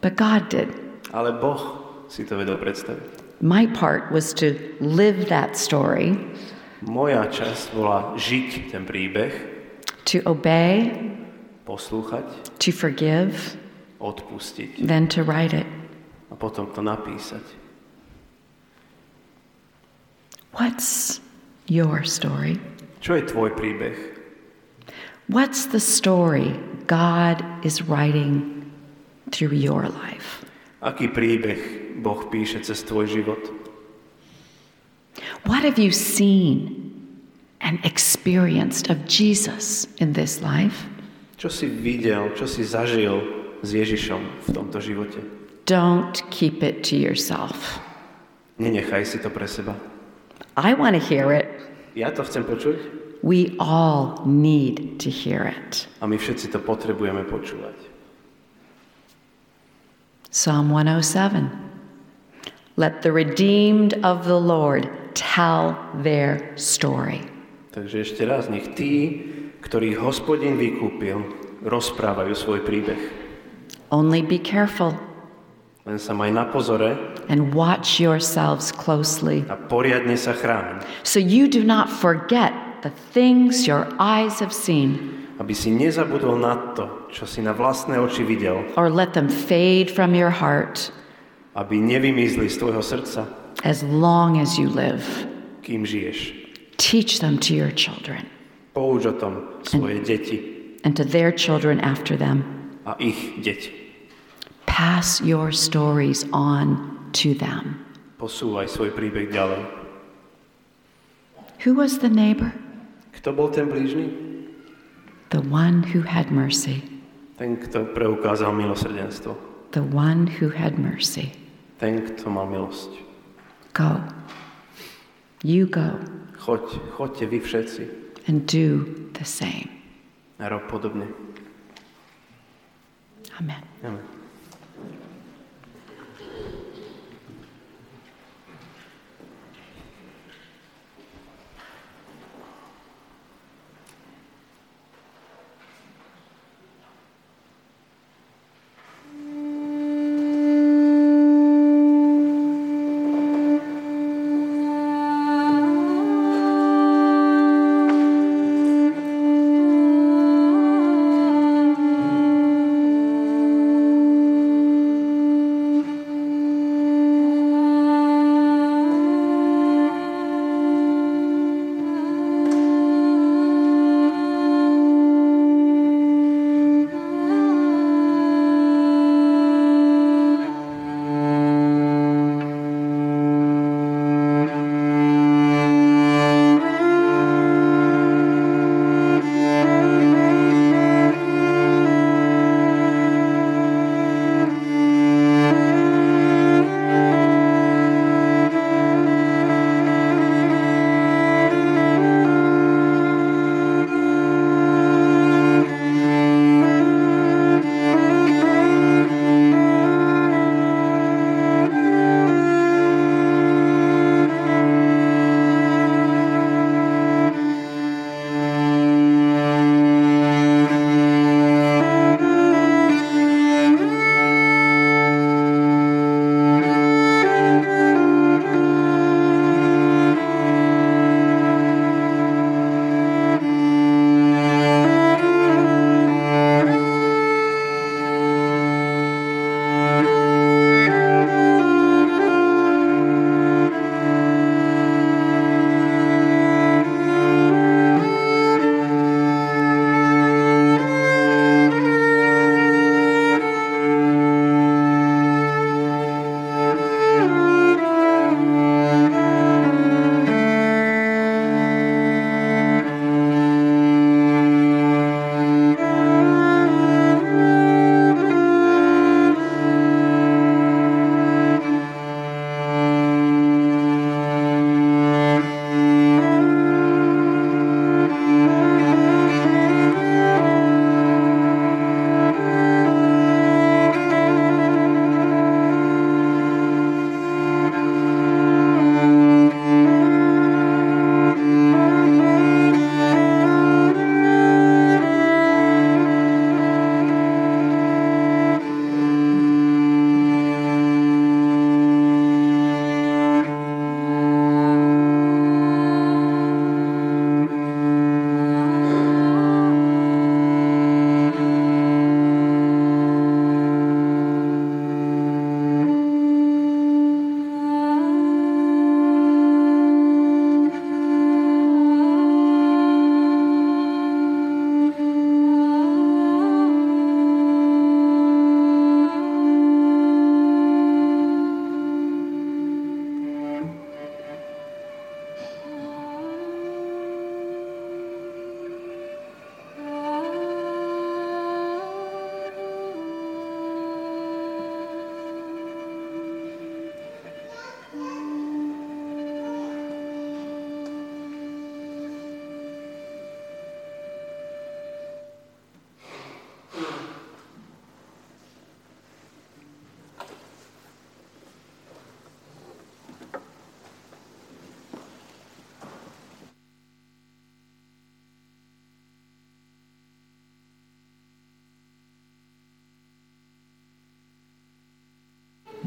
but God did. ale Boh si to vedel predstaviť. My part was to live that story, Moja časť bola žiť ten príbeh, to obey, poslúchať, to forgive, odpustiť then to write it. a potom to napísať. What's your story? Čo je tvoj príbeh? What's the story God is writing through your life? Aký príbeh Boh píše cez tvoj život? What What have you seen and experienced of Jesus in this life? Čo si videl, čo si zažil s Ježišom v tomto živote? Don't keep it to yourself. Nenechaj si to pre seba. I want to hear it. Ja to chcem počuť We all need to hear it. a my všetci to potrebujeme počúvať. Psalm 107. Let the redeemed of the Lord tell their story. Takže ešte raz, nech tí, ktorých hospodin vykúpil, rozprávajú svoj príbeh. Only be careful. Len sa maj na pozore and watch yourselves closely. a poriadne sa chráň, so you do not forget the things your eyes have seen. Aby si nezabudol na to, čo si na vlastné oči videl, or let them fade from your heart. Aby nevymizli z tvojho srdca, as long as you live. kým žiješ. Teach them to your children Pouč o tom svoje deti and to their children after them. a ich deti. Pass your stories on to them. Posúvaj svoj príbeh ďalej. Who was the neighbor? Kto bol ten blížny? The one who had mercy. Ten, kto preukázal milosrdenstvo. The one who had mercy. Ten, kto mal milosť. Go. You go Choď, choďte vy všetci and do the same. a rob podobne. Amen. Amen.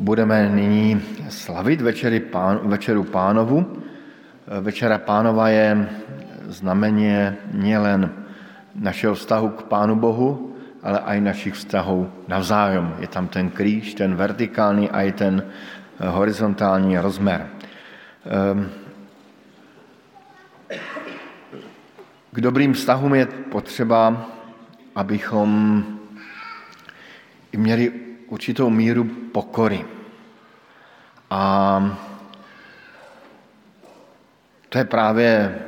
Budeme nyní slavit večery pán, večeru pánovu. Večera pánova je znamenie nielen našeho vztahu k Pánu Bohu, ale aj našich vztahov navzájom. Je tam ten kríž, ten vertikální a i ten eh, horizontální rozmer. Ehm, k dobrým vztahům je potřeba, abychom měli určitou míru pokory. A to je právě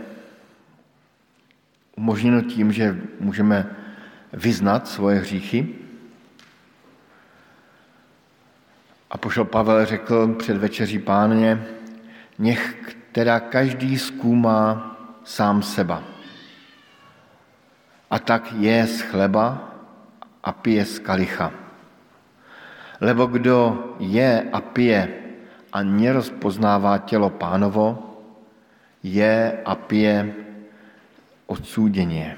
umožněno tím, že můžeme vyznat svoje hříchy. A pošel Pavel řekl před večeří páně, nech teda každý zkoumá sám seba. A tak je z chleba a pije z kalicha. Lebo kdo je a pije a nerozpoznává tělo pánovo, je a pije odsúdenie.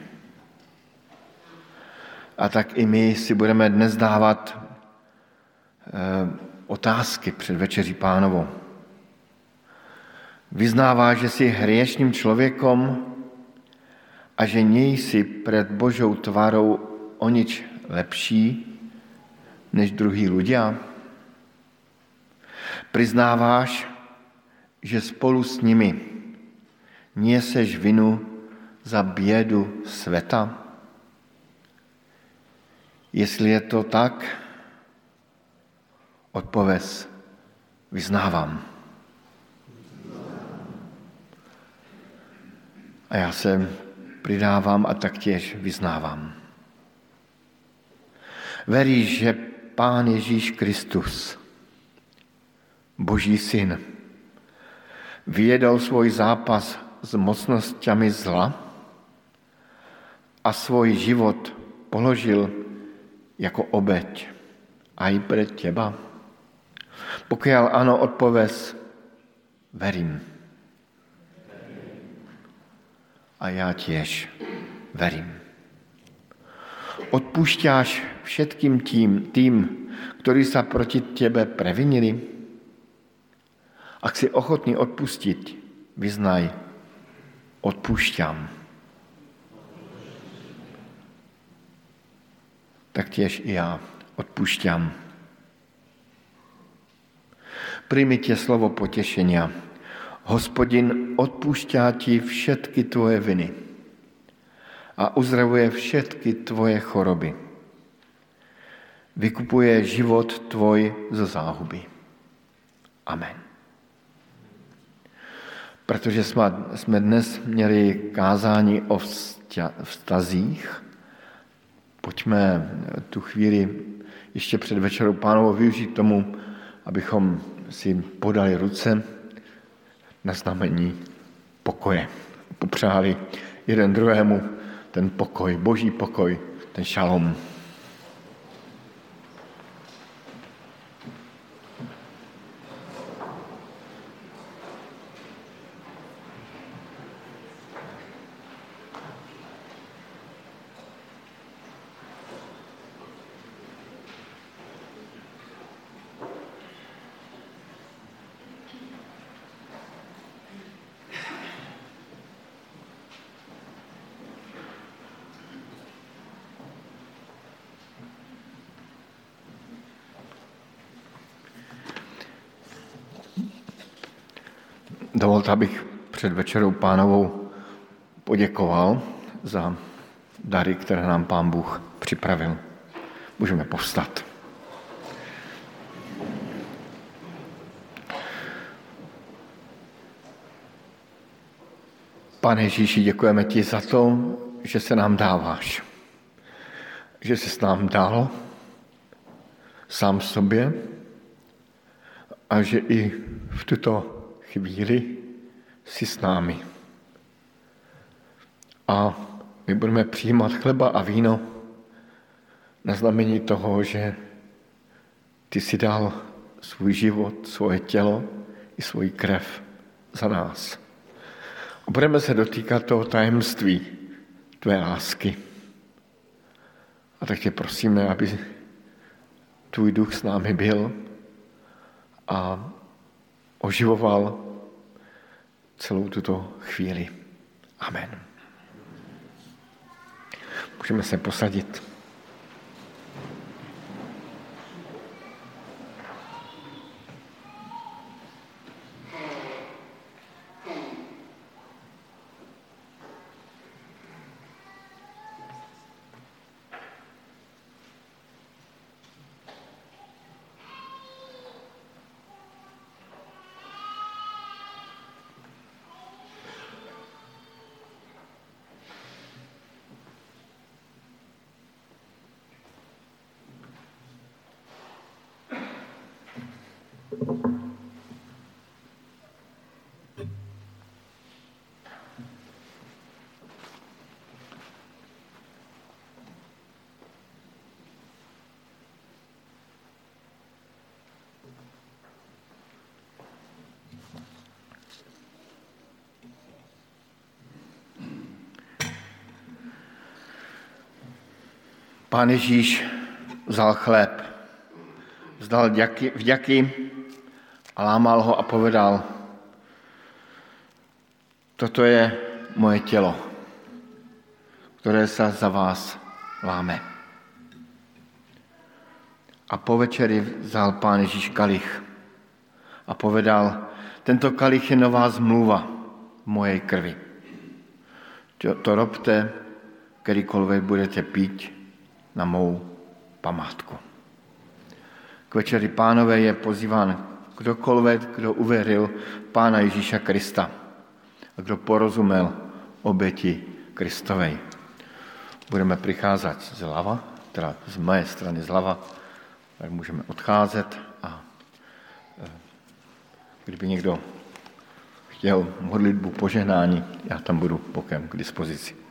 A tak i my si budeme dnes dávat eh, otázky před večeří pánovou. Vyznává, že jsi hriešním člověkom a že nejsi před Božou tvarou o nič lepší než druhý ľudia? Priznáváš, že spolu s nimi nieseš vinu za bědu světa? Jestli je to tak, odpověz vyznávám. A já se přidávám a taktěž vyznávám. Veríš, že Pán Ježíš Kristus, Boží syn, vyjedal svůj zápas s mocnosťami zla a svůj život položil jako obeď aj pre teba? Pokud ano, odpověz, verím. A já těž verím. Odpúšťáš všetkým tým, tým, ktorí sa proti tebe previnili? Ak si ochotný odpustiť, vyznaj, odpúšťam. Tak tiež i ja odpúšťam. Príjmite slovo potešenia. Hospodin odpúšťá ti všetky tvoje viny a uzdravuje všetky tvoje choroby. Vykupuje život tvoj zo záhuby. Amen. Protože jsme dnes měli kázání o vztazích, pojďme tu chvíli ještě před večerou pánovo využít tomu, abychom si podali ruce na znamení pokoje. Popřáli jeden druhému ten pokoj, boží pokoj, ten šalom. Dovolte, abych před večerou pánovou poděkoval za dary, které nám pán Bůh připravil. Můžeme povstat. Pane Ježíši, děkujeme ti za to, že se nám dáváš. Že jsi s nám dal sám sobě a že i v tuto chvíli si s námi. A my budeme přijímat chleba a víno na znamení toho, že ty si dal svůj život, svoje tělo i svůj krev za nás. A budeme se dotýkat toho tajemství tvé lásky. A tak tě prosíme, aby tvůj duch s námi byl a oživoval celou tuto chvíli. Amen. Můžeme se posadit. Pán Ježíš vzal chléb, vzdal vďaky, a lámal ho a povedal, toto je moje tělo, které se za vás láme. A po večeri vzal pán Ježíš kalich a povedal, tento kalich je nová zmluva v mojej krvi. To, robte, kdykoliv budete pít, na mou památku. K večeri pánové je pozýván kdokoliv, kdo uvěřil Pána Ježíša Krista a kdo porozumel oběti Kristovej. Budeme přicházet zleva, teda z mé strany zleva, tak můžeme odcházet a eh, kdyby někdo chtěl modlitbu požehnání, já tam budu bokem k dispozici.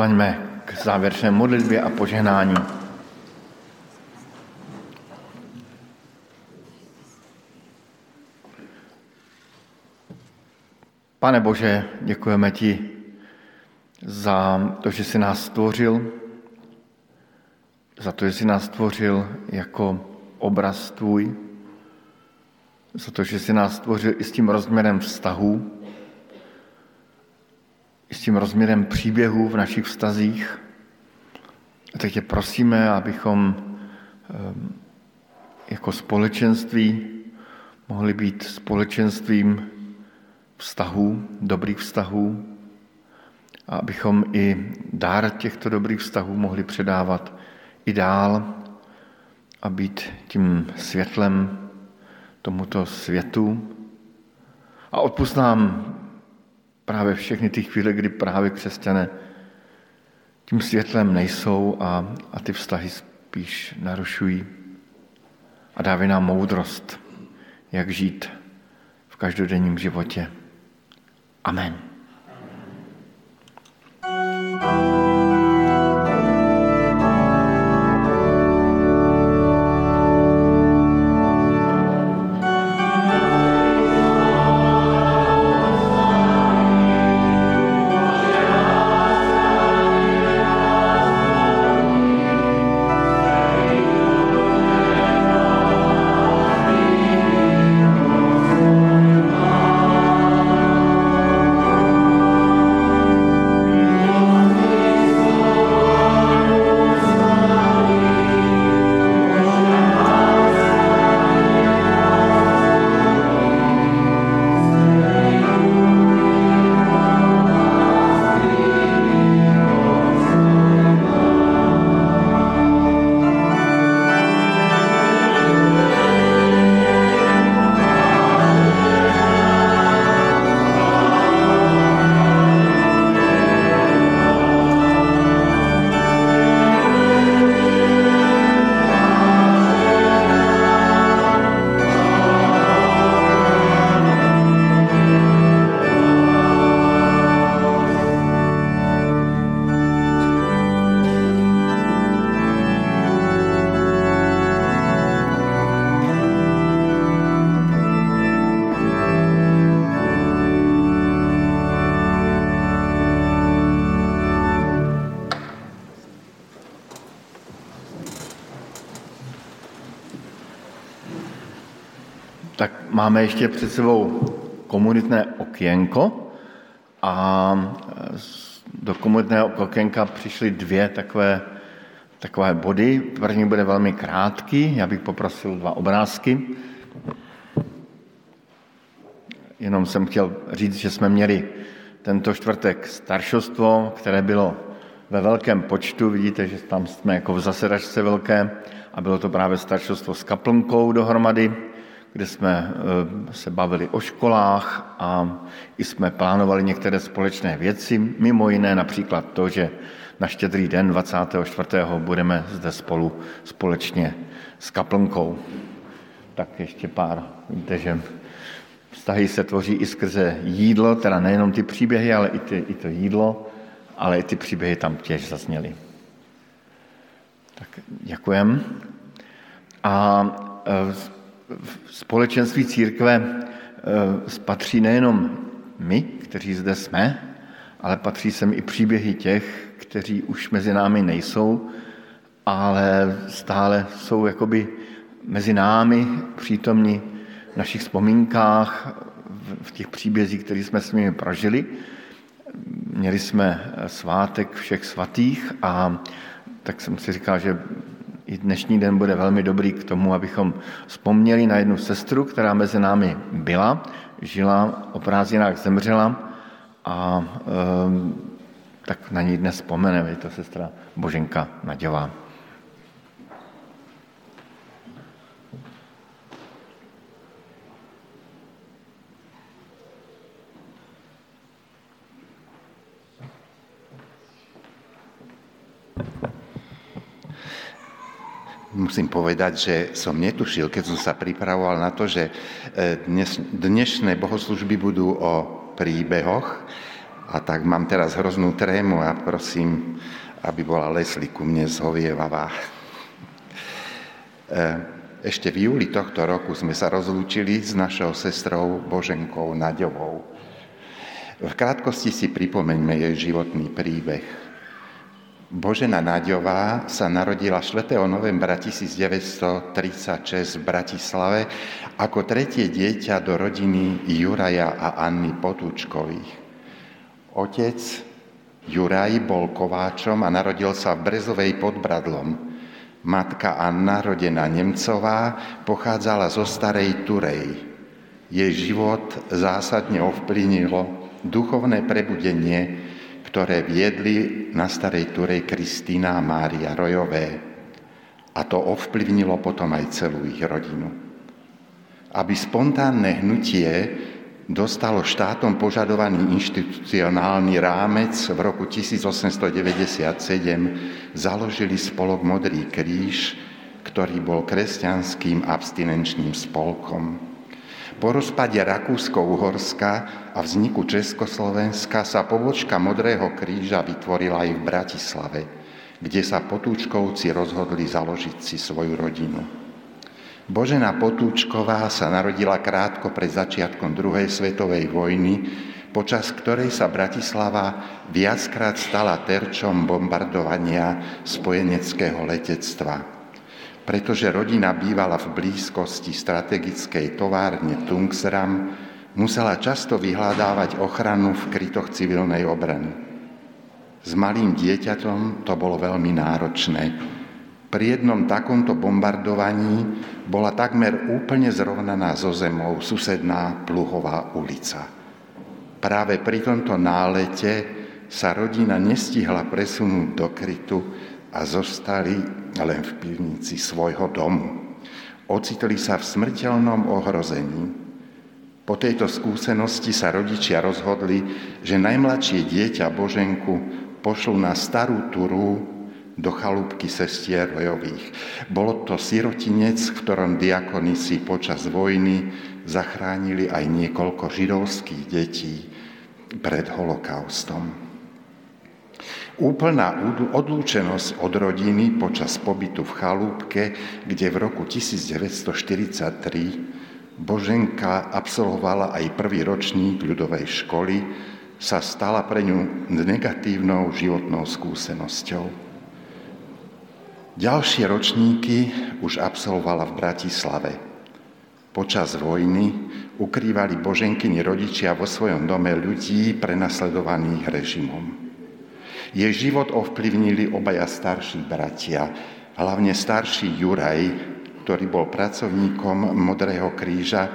Postaňme k závěrečné modlitbě a požehnání. Pane Bože, děkujeme ti za to, že jsi nás stvořil, za to, že jsi nás stvořil jako obraz tvůj, za to, že jsi nás stvořil i s tím rozměrem vztahů, i s tím rozměrem příběhů v našich vztazích. A tak tě prosíme, abychom ehm, jako společenství mohli být společenstvím vztahů, dobrých vztahů, a abychom i dár těchto dobrých vztahů mohli předávat i dál a být tím světlem tomuto světu. A odpust nám právě všechny ty chvíle, kdy právě křesťané tím světlem nejsou a, a ty vztahy spíš narušují. A dávej nám moudrost, jak žít v každodenním životě. Amen. Máme ještě před sebou komunitné okénko a do komunitného okénka přišly dvě takové, takové body. První bude velmi krátký, já bych poprosil dva obrázky. Jenom jsem chtěl říct, že jsme měli tento čtvrtek staršostvo, které bylo ve velkém počtu. Vidíte, že tam jsme jako v zasedačce velké a bylo to právě staršostvo s kaplnkou dohromady kde jsme eh, se bavili o školách a i jsme plánovali některé společné věci, mimo jiné například to, že na štědrý den 24. budeme zde spolu společně s kaplnkou. Tak ještě pár, víte, že vztahy se tvoří i skrze jídlo, teda nejenom ty příběhy, ale i, ty, i to jídlo, ale i ty příběhy tam těž zazněly. Tak děkujem. A eh, v společenství církve eh, spatří nejenom my, kteří zde jsme, ale patří sem i příběhy těch, kteří už mezi námi nejsou, ale stále jsou jakoby mezi námi přítomní v našich vzpomínkách, v těch příbězích, které jsme s nimi prožili. Měli jsme svátek všech svatých a tak jsem si říkal, že i dnešní den bude velmi dobrý k tomu, abychom vzpomněli na jednu sestru, která mezi námi byla, žila, o prázdninách zemřela a e, tak na ní dnes vzpomeneme, je to sestra Boženka Naděvá. Musím povedať, že som netušil, keď som sa pripravoval na to, že e, dnes, dnešné bohoslužby budú o príbehoch A tak mám teraz hroznú trému a prosím, aby bola Leslie ku mne zhovievavá. E, ešte v júli tohto roku sme sa rozlúčili s našou sestrou Boženkou Naďovou. V krátkosti si pripomeňme jej životný príbeh. Božena Naďová sa narodila 4. novembra 1936 v Bratislave ako tretie dieťa do rodiny Juraja a Anny Potúčkových. Otec Juraj bol kováčom a narodil sa v Brezovej pod Bradlom. Matka Anna, rodená Nemcová, pochádzala zo starej Turej. Jej život zásadne ovplyvnilo duchovné prebudenie, ktoré viedli na starej Turej Kristýna a Mária Rojové. A to ovplyvnilo potom aj celú ich rodinu. Aby spontánne hnutie dostalo štátom požadovaný inštitucionálny rámec, v roku 1897 založili spolok Modrý kríž, ktorý bol kresťanským abstinenčným spolkom. Po rozpade Rakúsko-Uhorska a vzniku Československa sa pobočka Modrého kríža vytvorila aj v Bratislave, kde sa potúčkovci rozhodli založiť si svoju rodinu. Božena Potúčková sa narodila krátko pred začiatkom druhej svetovej vojny, počas ktorej sa Bratislava viackrát stala terčom bombardovania spojeneckého letectva. Pretože rodina bývala v blízkosti strategickej továrne Tungsram, musela často vyhľadávať ochranu v krytoch civilnej obrany. S malým dieťatom to bolo veľmi náročné, pri jednom takomto bombardovaní bola takmer úplne zrovnaná so zemou susedná Pluhová ulica. Práve pri tomto nálete sa rodina nestihla presunúť do krytu a zostali len v pivnici svojho domu. Ocitli sa v smrteľnom ohrození. Po tejto skúsenosti sa rodičia rozhodli, že najmladšie dieťa Boženku pošlu na starú Turu do chalúbky sestier Lejových. Bolo to sirotinec, v ktorom diakonici počas vojny zachránili aj niekoľko židovských detí pred holokaustom. Úplná odlúčenosť od rodiny počas pobytu v chalúbke, kde v roku 1943 Boženka absolvovala aj prvý ročník ľudovej školy, sa stala pre ňu negatívnou životnou skúsenosťou. Ďalšie ročníky už absolvovala v Bratislave. Počas vojny ukrývali Boženkyni rodičia vo svojom dome ľudí prenasledovaných režimom. Jej život ovplyvnili obaja starší bratia, hlavne starší Juraj, ktorý bol pracovníkom Modrého kríža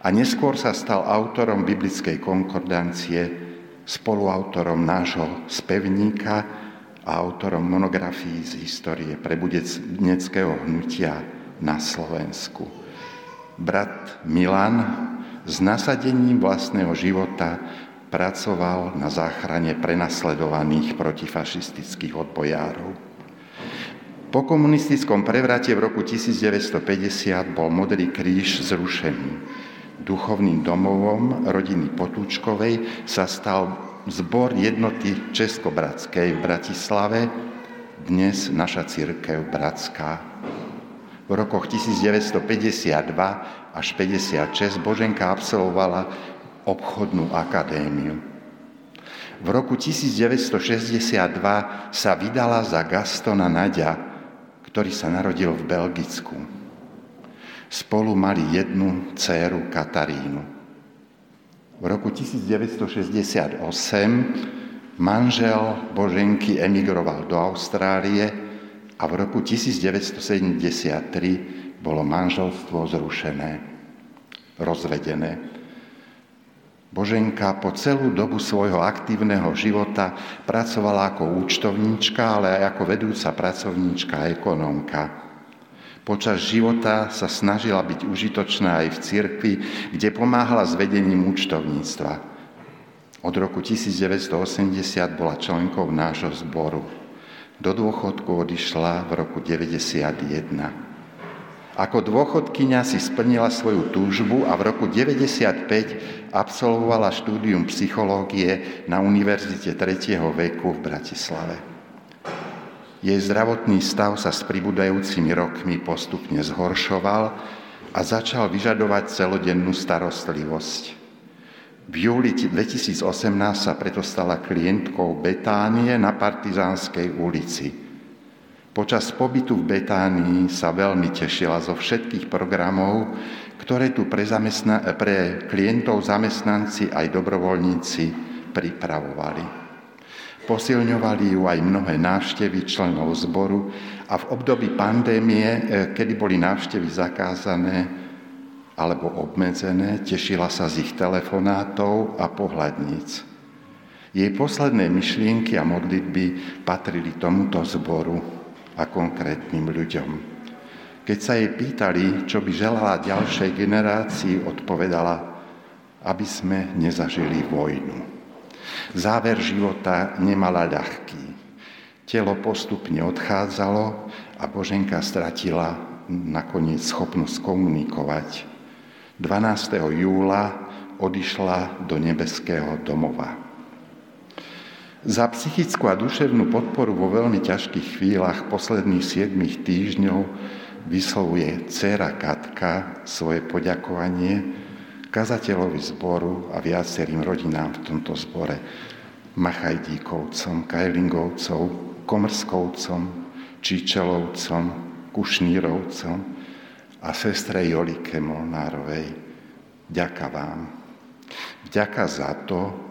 a neskôr sa stal autorom biblickej konkordancie, spoluautorom nášho spevníka a autorom monografií z histórie prebudeneckého hnutia na Slovensku. Brat Milan s nasadením vlastného života pracoval na záchrane prenasledovaných protifašistických odbojárov. Po komunistickom prevrate v roku 1950 bol Modrý kríž zrušený. Duchovným domovom rodiny Potúčkovej sa stal zbor jednoty Českobratskej v Bratislave, dnes naša církev bratská. V rokoch 1952 až 56 Boženka absolvovala obchodnú akadémiu. V roku 1962 sa vydala za Gastona Nadia, ktorý sa narodil v Belgicku. Spolu mali jednu dceru Katarínu. V roku 1968 manžel Boženky emigroval do Austrálie a v roku 1973 bolo manželstvo zrušené, rozvedené. Boženka po celú dobu svojho aktívneho života pracovala ako účtovníčka, ale aj ako vedúca pracovníčka a ekonómka. Počas života sa snažila byť užitočná aj v cirkvi, kde pomáhala s vedením účtovníctva. Od roku 1980 bola členkou nášho zboru. Do dôchodku odišla v roku 1991. Ako dôchodkynia si splnila svoju túžbu a v roku 95 absolvovala štúdium psychológie na Univerzite 3. veku v Bratislave. Jej zdravotný stav sa s pribúdajúcimi rokmi postupne zhoršoval a začal vyžadovať celodennú starostlivosť. V júli 2018 sa preto stala klientkou Betánie na Partizánskej ulici – Počas pobytu v Betánii sa veľmi tešila zo všetkých programov, ktoré tu pre, zamestna- pre klientov zamestnanci aj dobrovoľníci pripravovali. Posilňovali ju aj mnohé návštevy členov zboru a v období pandémie, e, kedy boli návštevy zakázané alebo obmedzené, tešila sa z ich telefonátov a pohľadníc. Jej posledné myšlienky a modlitby patrili tomuto zboru a konkrétnym ľuďom. Keď sa jej pýtali, čo by želala ďalšej generácii, odpovedala, aby sme nezažili vojnu. Záver života nemala ľahký. Telo postupne odchádzalo a Boženka stratila nakoniec schopnosť komunikovať. 12. júla odišla do nebeského domova. Za psychickú a duševnú podporu vo veľmi ťažkých chvíľach posledných 7 týždňov vyslovuje dcera Katka svoje poďakovanie kazateľovi zboru a viacerým rodinám v tomto zbore. Machajdíkovcom, Kajlingovcom, Komrskovcom, Čičelovcom, Kušnírovcom a sestre Jolike Molnárovej. Ďaká vám. Ďaká za to,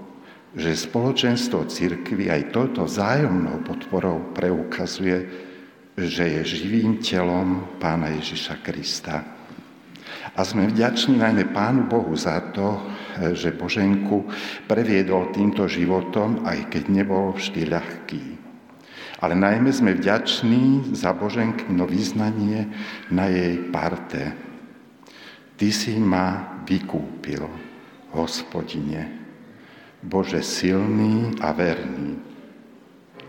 že spoločenstvo církvy aj touto vzájomnou podporou preukazuje, že je živým telom Pána Ježiša Krista. A sme vďační najmä Pánu Bohu za to, že Boženku previedol týmto životom, aj keď nebol vždy ľahký. Ale najmä sme vďační za Boženkino vyznanie na jej parte. Ty si ma vykúpil, hospodine. Bože silný a verný.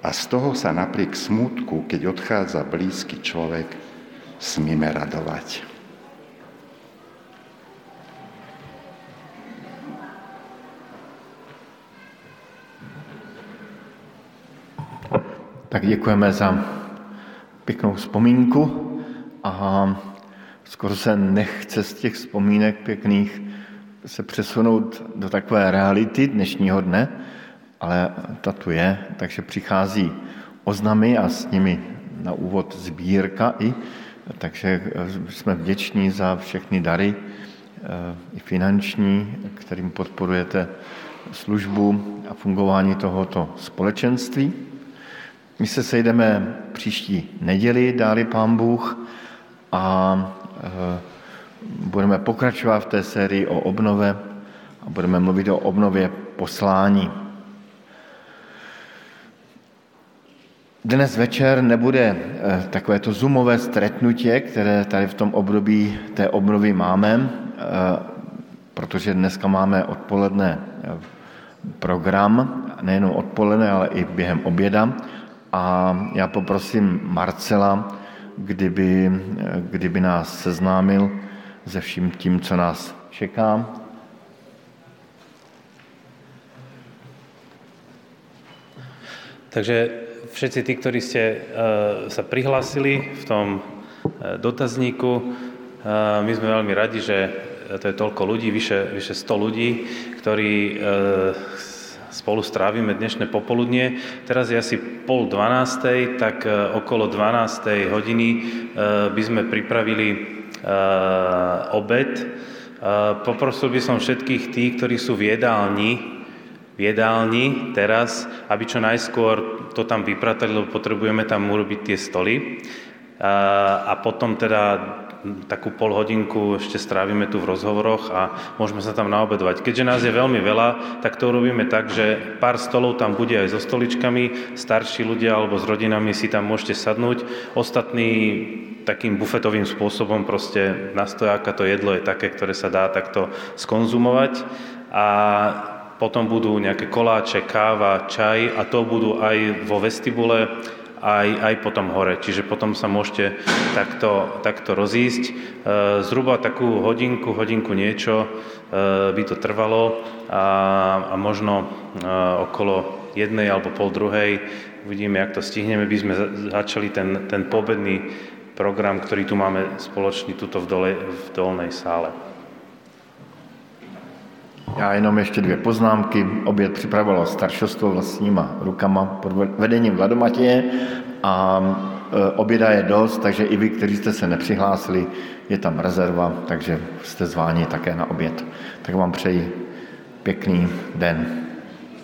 A z toho sa napriek smutku, keď odchádza blízky človek, smíme radovať. Tak děkujeme za pěknou vzpomínku a skoro se nechce z těch vzpomínek pěkných se přesunout do takové reality dnešního dne, ale ta tu je, takže přichází oznamy a s nimi na úvod sbírka i, takže jsme vděční za všechny dary, eh, i finanční, kterým podporujete službu a fungování tohoto společenství. My se sejdeme příští neděli, dáli pán Bůh, a eh, budeme pokračovat v té sérii o obnove a budeme mluvit o obnově poslání. Dnes večer nebude eh, takové to zoomové stretnutí, které tady v tom období té obnovy máme, eh, protože dneska máme odpoledne eh, program, nejenom odpoledne, ale i během oběda. A já poprosím Marcela, kdyby, kdyby nás seznámil se vším tím, co nás čeká. Takže všetci tí, ktorí ste uh, sa prihlásili v tom uh, dotazníku, uh, my sme veľmi radi, že to je toľko ľudí, vyše, vyše 100 ľudí, ktorí spolu strávime dnešné popoludnie. Teraz je asi pol dvanástej, tak okolo dvanástej hodiny by sme pripravili obed. Eh, poprosil by som všetkých tých, ktorí sú v jedálni, v jedálni teraz, aby čo najskôr to tam vypratali, lebo potrebujeme tam urobiť tie stoly. Eh, a potom teda takú pol hodinku ešte strávime tu v rozhovoroch a môžeme sa tam naobedovať. Keďže nás je veľmi veľa, tak to urobíme tak, že pár stolov tam bude aj so stoličkami, starší ľudia alebo s rodinami si tam môžete sadnúť. Ostatní takým bufetovým spôsobom proste na stojáka to jedlo je také, ktoré sa dá takto skonzumovať a potom budú nejaké koláče, káva, čaj a to budú aj vo vestibule aj, aj potom hore. Čiže potom sa môžete takto, takto rozísť. E, zhruba takú hodinku, hodinku niečo by to trvalo a, a možno okolo jednej alebo pol druhej uvidíme, jak to stihneme, by sme začali ten, ten pobedný program, ktorý tu máme spoločný tuto v, dole, v dolnej sále. Já jenom ještě dvě poznámky. Oběd připravilo staršostvo vlastníma rukama pod vedením Vladomatěje a e, oběda je dost, takže i vy, kteří jste se nepřihlásili, je tam rezerva, takže jste zváni také na oběd. Tak vám přeji pěkný den.